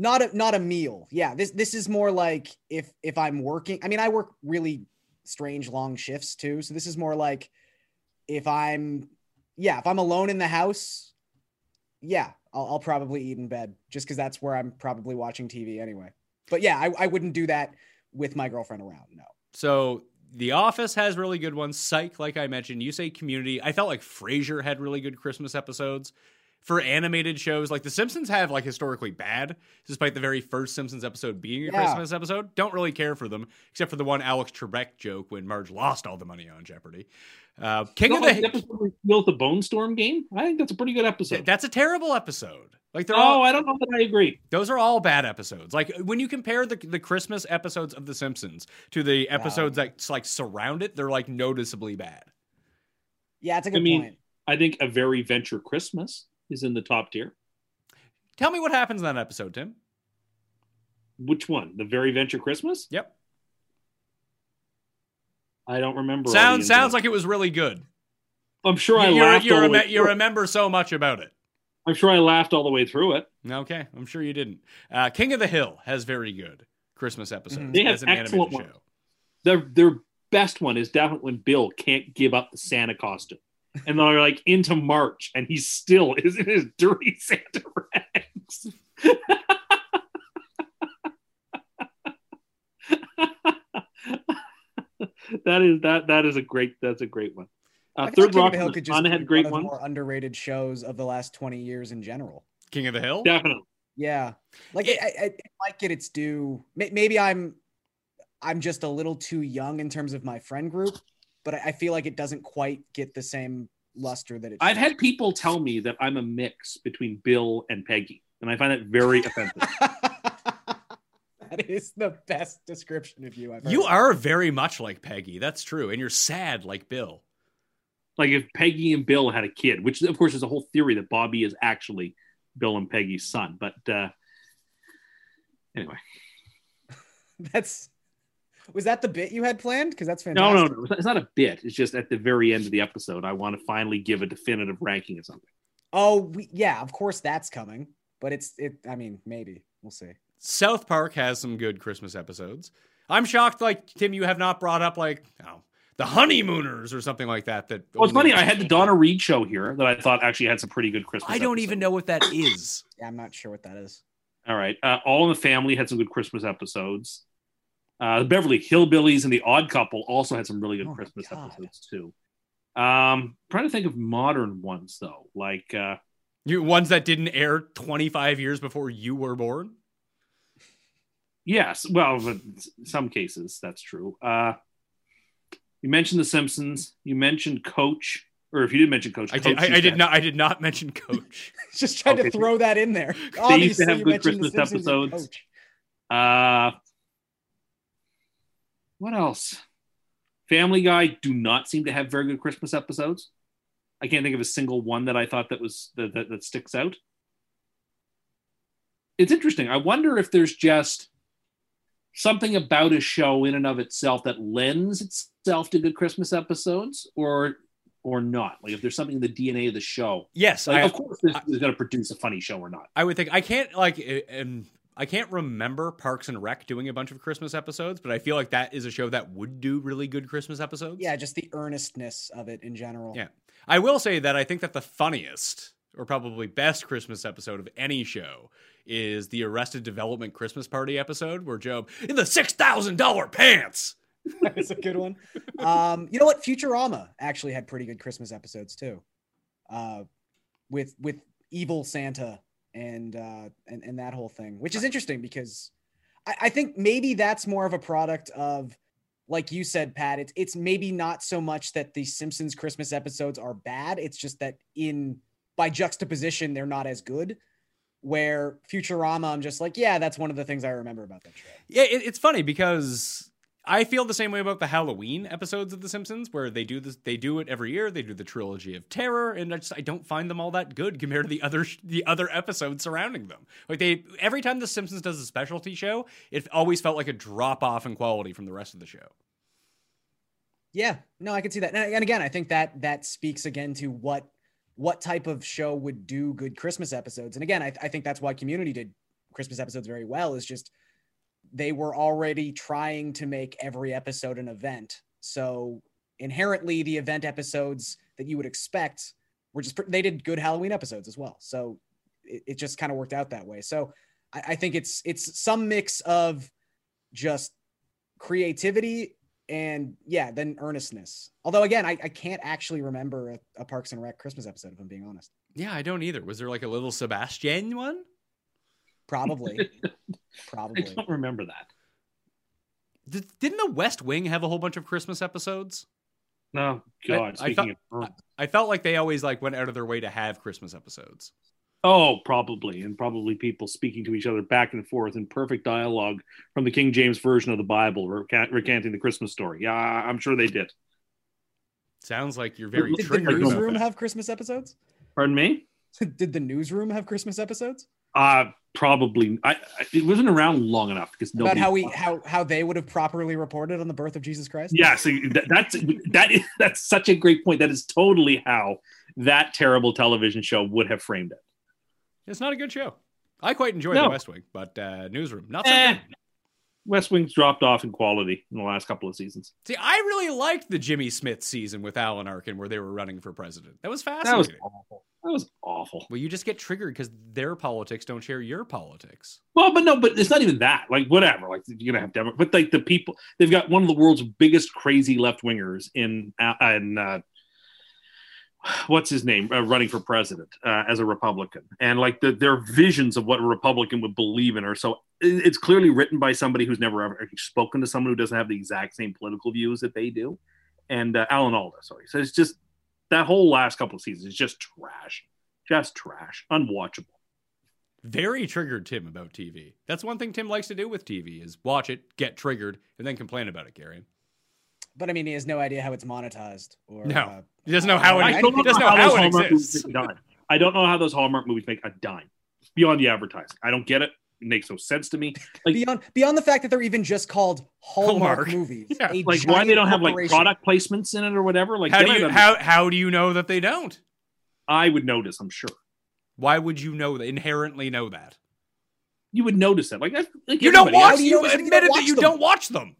not a not a meal. Yeah, this this is more like if if I'm working. I mean, I work really strange long shifts too, so this is more like if I'm yeah, if I'm alone in the house, yeah, I'll, I'll probably eat in bed just because that's where I'm probably watching TV anyway. But yeah, I, I wouldn't do that with my girlfriend around. No. So The Office has really good ones. Psych, like I mentioned. You say Community. I felt like Frasier had really good Christmas episodes. For animated shows, like The Simpsons have like historically bad, despite the very first Simpsons episode being a Yeah. Christmas episode. Don't really care for them, except for the one Alex Trebek joke when Marge lost all the money on Jeopardy. Uh, King No, of like the the episode where he the Bone Storm game. I think that's a pretty good episode. That's a terrible episode. Like they're oh, all I don't know that I agree. those are all bad episodes. Like when you compare the the Christmas episodes of The Simpsons to the episodes that like surround it, they're like noticeably bad. Yeah, it's a good I mean, point. I think a very venture Christmas is in the top tier. Tell me what happens in that episode, Tim. Which one? The very venture Christmas? Yep. I don't remember. Sounds sounds like it was really good. I'm sure I you laughed. you, all the reme- way you remember so much about it. I'm sure I laughed all the way through it. Okay, I'm sure you didn't. Uh, King of the Hill has very good Christmas episodes Mm-hmm. They have an excellent animated ones. show. Their their best one is definitely when Bill can't give up the Santa costume, and they're like into March, and he still *laughs* is in his dirty Santa rags. *laughs* that is that that is a great that's a great one. I Uh, Third like of Rock the Hill could just Sun be had one great one, the more underrated shows of the last 20 years in general. King of the Hill. Definitely. Yeah, like It- I, I, it might get its due. Maybe I'm, I'm just a little too young in terms of my friend group, but I, I feel like it doesn't quite get the same luster that it. I've should. had people tell me that I'm a mix between Bill and Peggy, and I find that very *laughs* offensive. that is the best description of you. I've heard. You are very much like Peggy. That's true, and you're sad like Bill. like if Peggy and Bill had a kid, which of course is a whole theory that Bobby is actually Bill and Peggy's son. But uh, anyway, *laughs* That's. Was that the bit you had planned? Because that's fantastic. no, no, it's not- it's not a bit. It's just at the very end of the episode, I want to finally give a definitive ranking of something. Oh, we, yeah, of course that's coming. But it's it. I mean, maybe we'll see. South Park has some good Christmas episodes. I'm shocked, like Tim, you have not brought up like oh, the Honeymooners or something like that. That Well, it's funny. I had the Donna Reed show here that I thought actually had some pretty good Christmas. I don't episodes. even know what that is. Yeah, I'm not sure what that is. All right. Uh, All in the Family had some good Christmas episodes. Uh, the Beverly Hillbillies and The Odd Couple also had some really good Oh Christmas God. episodes too. Um, trying to think of modern ones though, like uh, You ones that didn't air 25 years before you were born. yes, well, in some cases that's true. Uh, you mentioned The Simpsons. You mentioned Coach, or if you didn't mention Coach, I did. Coach I, I did not. I did not mention Coach. *laughs* Just tried Okay. to throw that in there. They used to Obviously, have good Christmas episodes. Coach. Uh, what else? Family Guy do not seem to have very good Christmas episodes. I can't think of a single one that I thought that was that, that, that sticks out. It's interesting. I wonder if there's just something about a show in and of itself that lends itself to good Christmas episodes, or or not. Like if there's something in the DNA of the show. Yes, Like, I, of course, this is going to produce a funny show or not. I would think I can't like and I can't remember Parks and Rec doing a bunch of Christmas episodes, but I feel like that is a show that would do really good Christmas episodes. Yeah, just the earnestness of it in general. Yeah. I will say that I think that the funniest or probably best Christmas episode of any show is the Arrested Development Christmas Party episode where Job in the six thousand dollar pants. *laughs* That's a good one. Um, you know what? Futurama actually had pretty good Christmas episodes too, uh, with with evil Santa and uh, and and that whole thing, which is interesting because I, I think maybe that's more of a product of, like you said, Pat. It's it's maybe not so much that the Simpsons Christmas episodes are bad. It's just that in by juxtaposition they're not as good. Where Futurama, I'm just like, yeah, that's one of the things I remember about that show. Yeah, it, it's funny because I feel the same way about the Halloween episodes of The Simpsons, where they do this, they do it every year. They do the trilogy of terror, and I just I don't find them all that good compared to the other *laughs* the other episodes surrounding them. Like they every time The Simpsons does a specialty show, it always felt like a drop off in quality from the rest of the show. Yeah, no, I can see that. And again, I think that that speaks again to what what type of show would do good Christmas episodes. And again, I, I think that's why Community did Christmas episodes very well. Is just they were already trying to make every episode an event. So inherently, the event episodes that you would expect were just they did good Halloween episodes as well. So it, it just kind of worked out that way. So I, I think it's it's some mix of just creativity and yeah, then earnestness. Although again, I, I can't actually remember a, a Parks and Rec Christmas episode if I'm being honest. Yeah, I don't either. Was there like a little Sebastian one? Probably, *laughs* Probably. I don't remember that. Did, didn't the West Wing have a whole bunch of Christmas episodes? No, God. I speaking thought- of, I felt like they always like went out of their way to have Christmas episodes. oh, probably, and probably people speaking to each other back and forth in perfect dialogue from the King James version of the Bible, recant- recanting the Christmas story. Yeah, I'm sure they did. Sounds like you're very *laughs* Did the newsroom have Christmas episodes? Pardon me. Did the newsroom have Christmas episodes? Uh probably. I, I it wasn't around long enough because About nobody. how we how how they would have properly reported on the birth of Jesus Christ? Yes, that, that's that is *laughs* that's such a great point. That is totally how that terrible television show would have framed it. It's not a good show. I quite enjoy No. the West Wing, but uh, Newsroom not so Eh. West Wing's dropped off in quality in the last couple of seasons. See, I really liked the Jimmy Smits season with Alan Arkin where they were running for president. That was fascinating. That was awful. That was awful. Well, you just get triggered because their politics don't share your politics. Well, but no, but it's not even that. Like, whatever. Like, you're gonna have Democrats, but like the people, they've got one of the world's biggest crazy left wingers in uh, in uh, what's his name uh, running for president uh, as a Republican, and like the, their visions of what a Republican would believe in are so. It's clearly written by somebody who's never ever spoken to someone who doesn't have the exact same political views that they do, and uh, Alan Alda. Sorry, so it's just that whole last couple of seasons is just trash, just trash, unwatchable. Very triggered Tim about TV. That's one thing Tim likes to do with TV is watch it, get triggered, and then complain about it, Gary. But I mean, he has no idea how it's monetized. Or No. uh, He doesn't know how it, I don't know know how, those it Hallmark movies exists. make a dime. I don't know how those Hallmark movies make a dime beyond the advertising. I don't get it. It makes no sense to me. *laughs* Like, beyond beyond the fact that they're even just called Hallmark, Hallmark. *laughs* movies. Yeah, like why they don't have like product placements in it or whatever. Like, How do you how how do you know that they don't? I would notice. I'm sure Why would you know that inherently know that? you would notice it. Like, like You don't watch you you notice you admitted don't that you them? don't watch them.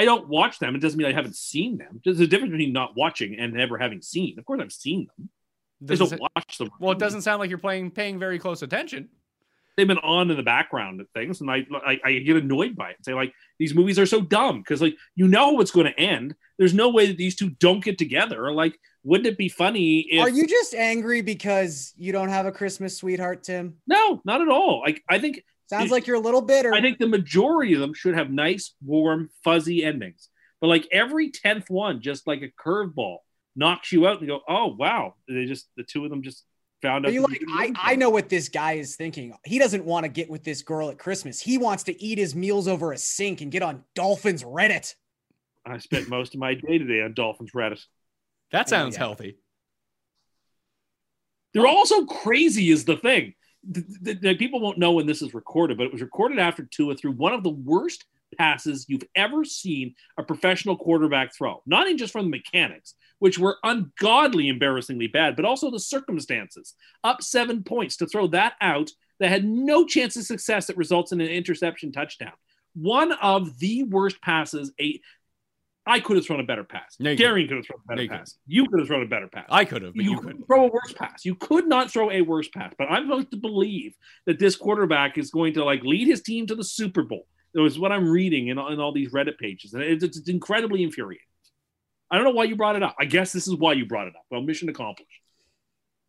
I don't watch them. It doesn't mean I haven't seen them. There's a difference between not watching and never having seen. Of course, I've seen them. I Doesn't just don't watch them. well, it doesn't sound like you're playing paying very close attention. they've been on in the background of things, and I, I I get annoyed by it. And say like these movies are so dumb because like you know what's going to end. There's no way that these two don't get together. Like, wouldn't it be funny if? Are you just angry because you don't have a Christmas sweetheart, Tim? No, not at all. Like I think Sounds like you're a little bitter. I think the majority of them should have nice, warm, fuzzy endings. But like every tenth one, just like a curveball, knocks you out and you go, oh wow, they just the two of them just found out. You like, I, I know what this guy is thinking. He doesn't want to get with this girl at Christmas. He wants to eat his meals over a sink and get on Dolphins Reddit. I spent most of my day today on Dolphins Reddit. That Oh, sounds yeah. healthy. They're all so crazy, is the thing. The, the- the- people won't know when this is recorded, but it was recorded after Tua threw one of the worst passes you've ever seen a professional quarterback throw. Not even just from the mechanics, which were ungodly embarrassingly bad, but also the circumstances. Up seven points to throw that out that had no chance of success that results in an interception touchdown. One of the worst passes. A I could have thrown a better pass. No, Darian could have thrown a better No, pass. You could have thrown a better pass I could have, but you, you couldn't. throw a worse pass. You could not throw a worse pass. But I'm supposed to believe that this quarterback is going to like lead his team to the Super Bowl. It was what I'm reading in, in all these Reddit pages, and it's, it's incredibly infuriating. I don't know why you brought it up. I guess this is why you brought it up. Well, mission accomplished.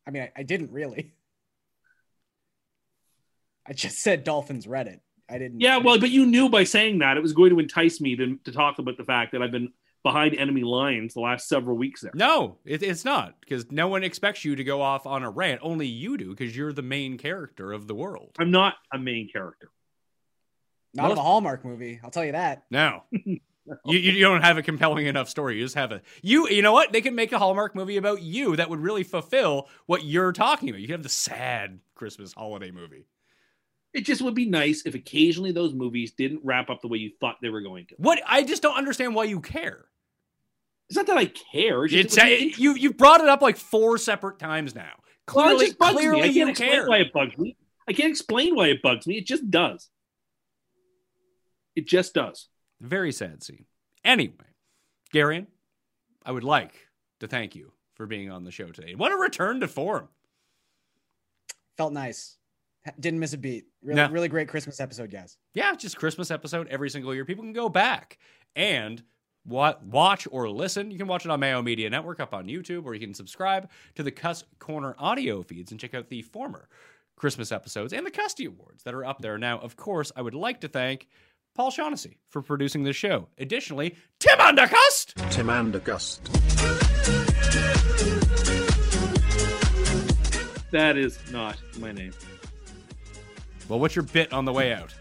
I mean, I, I didn't really. I just said Dolphins Reddit. I didn't. Yeah, well, but you knew by saying that it was going to entice me to, to talk about the fact that I've been behind enemy lines the last several weeks there. No, it, it's not because no one expects you to go off on a rant. Only you do because you're the main character of the world. I'm not a main character. not of a Hallmark movie. I'll tell you that. No. *laughs* you, you don't have a compelling enough story. You just have a you. You know what? They can make a Hallmark movie about you that would really fulfill what you're talking about. You have the sad Christmas holiday movie. It just would be nice if occasionally those movies didn't wrap up the way you thought they were going to. What? I just don't understand why you care. It's not that I care. It's, It's just, you you brought it up like four separate times now. Well, Clearly, just bugs clearly me. I can't you explain care. why it bugs me. I can't explain why it bugs me. It just does. It just does. Very sad scene. Anyway, Garion, I would like to thank you for being on the show today. What a return to form. Felt nice. Ha- Didn't miss a beat. Really, No. really great Christmas episode, guys. Yeah, just Christmas episode every single year. People can go back and wa- watch or listen. You can watch it on Mayo Media Network up on YouTube, or you can subscribe to the Cuss Corner audio feeds and check out the former Christmas episodes and the Custy Awards that are up there. Now, of course, I would like to thank Paul Shaughnessy for producing the show. Additionally, Tim Undercust! Tim Andergust. That is not my name. Well, what's your bit on the way out?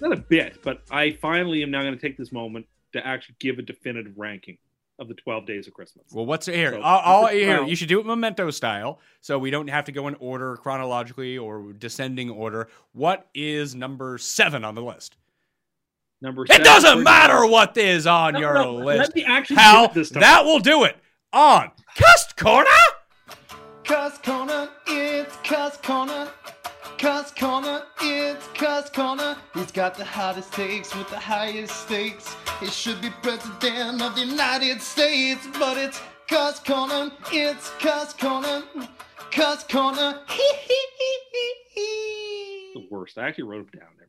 Not a bit, but I finally am now going to take this moment to actually give a definitive ranking of the 12 days of Christmas. Well, what's here? So, I'll, I'll, here. You should do it memento style, so we don't have to go in order chronologically or descending order. What is number seven on the list? Number It seven, doesn't we're- matter what is on No, your no, list. Let me actually Hal, it this time. that will do it on Cuss Corner. Cuss Corner, it's Cuss Corner. Cuss Corner, it's Cuss Corner. He's got the hottest takes with the highest stakes. He should be president of the United States, but it's Cuss Corner, it's Cuss Corner. Cuss Corner, the worst. I actually wrote them down and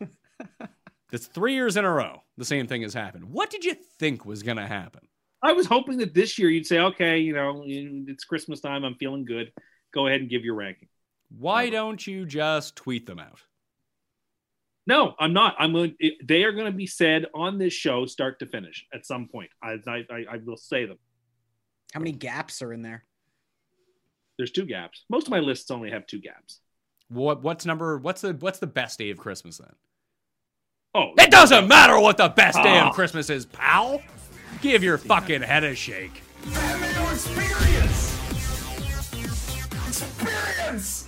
everything. *laughs* That's three years in a row. The same thing has happened. What did you think was going to happen? I was hoping that this year you'd say, okay, you know, it's Christmas time. I'm feeling good. Go ahead and give your ranking. Why Never. don't you just tweet them out? No, I'm not. I'm going. They are going to be said on this show, start to finish, at some point. I, I, I, I will say them. How many gaps are in there? There's two gaps. Most of my lists only have two gaps. What what's number? What's the what's the best day of Christmas then? Oh, It doesn't matter what the best day Ah. of Christmas is, pal. Give your fucking head a shake. That experience. Experience.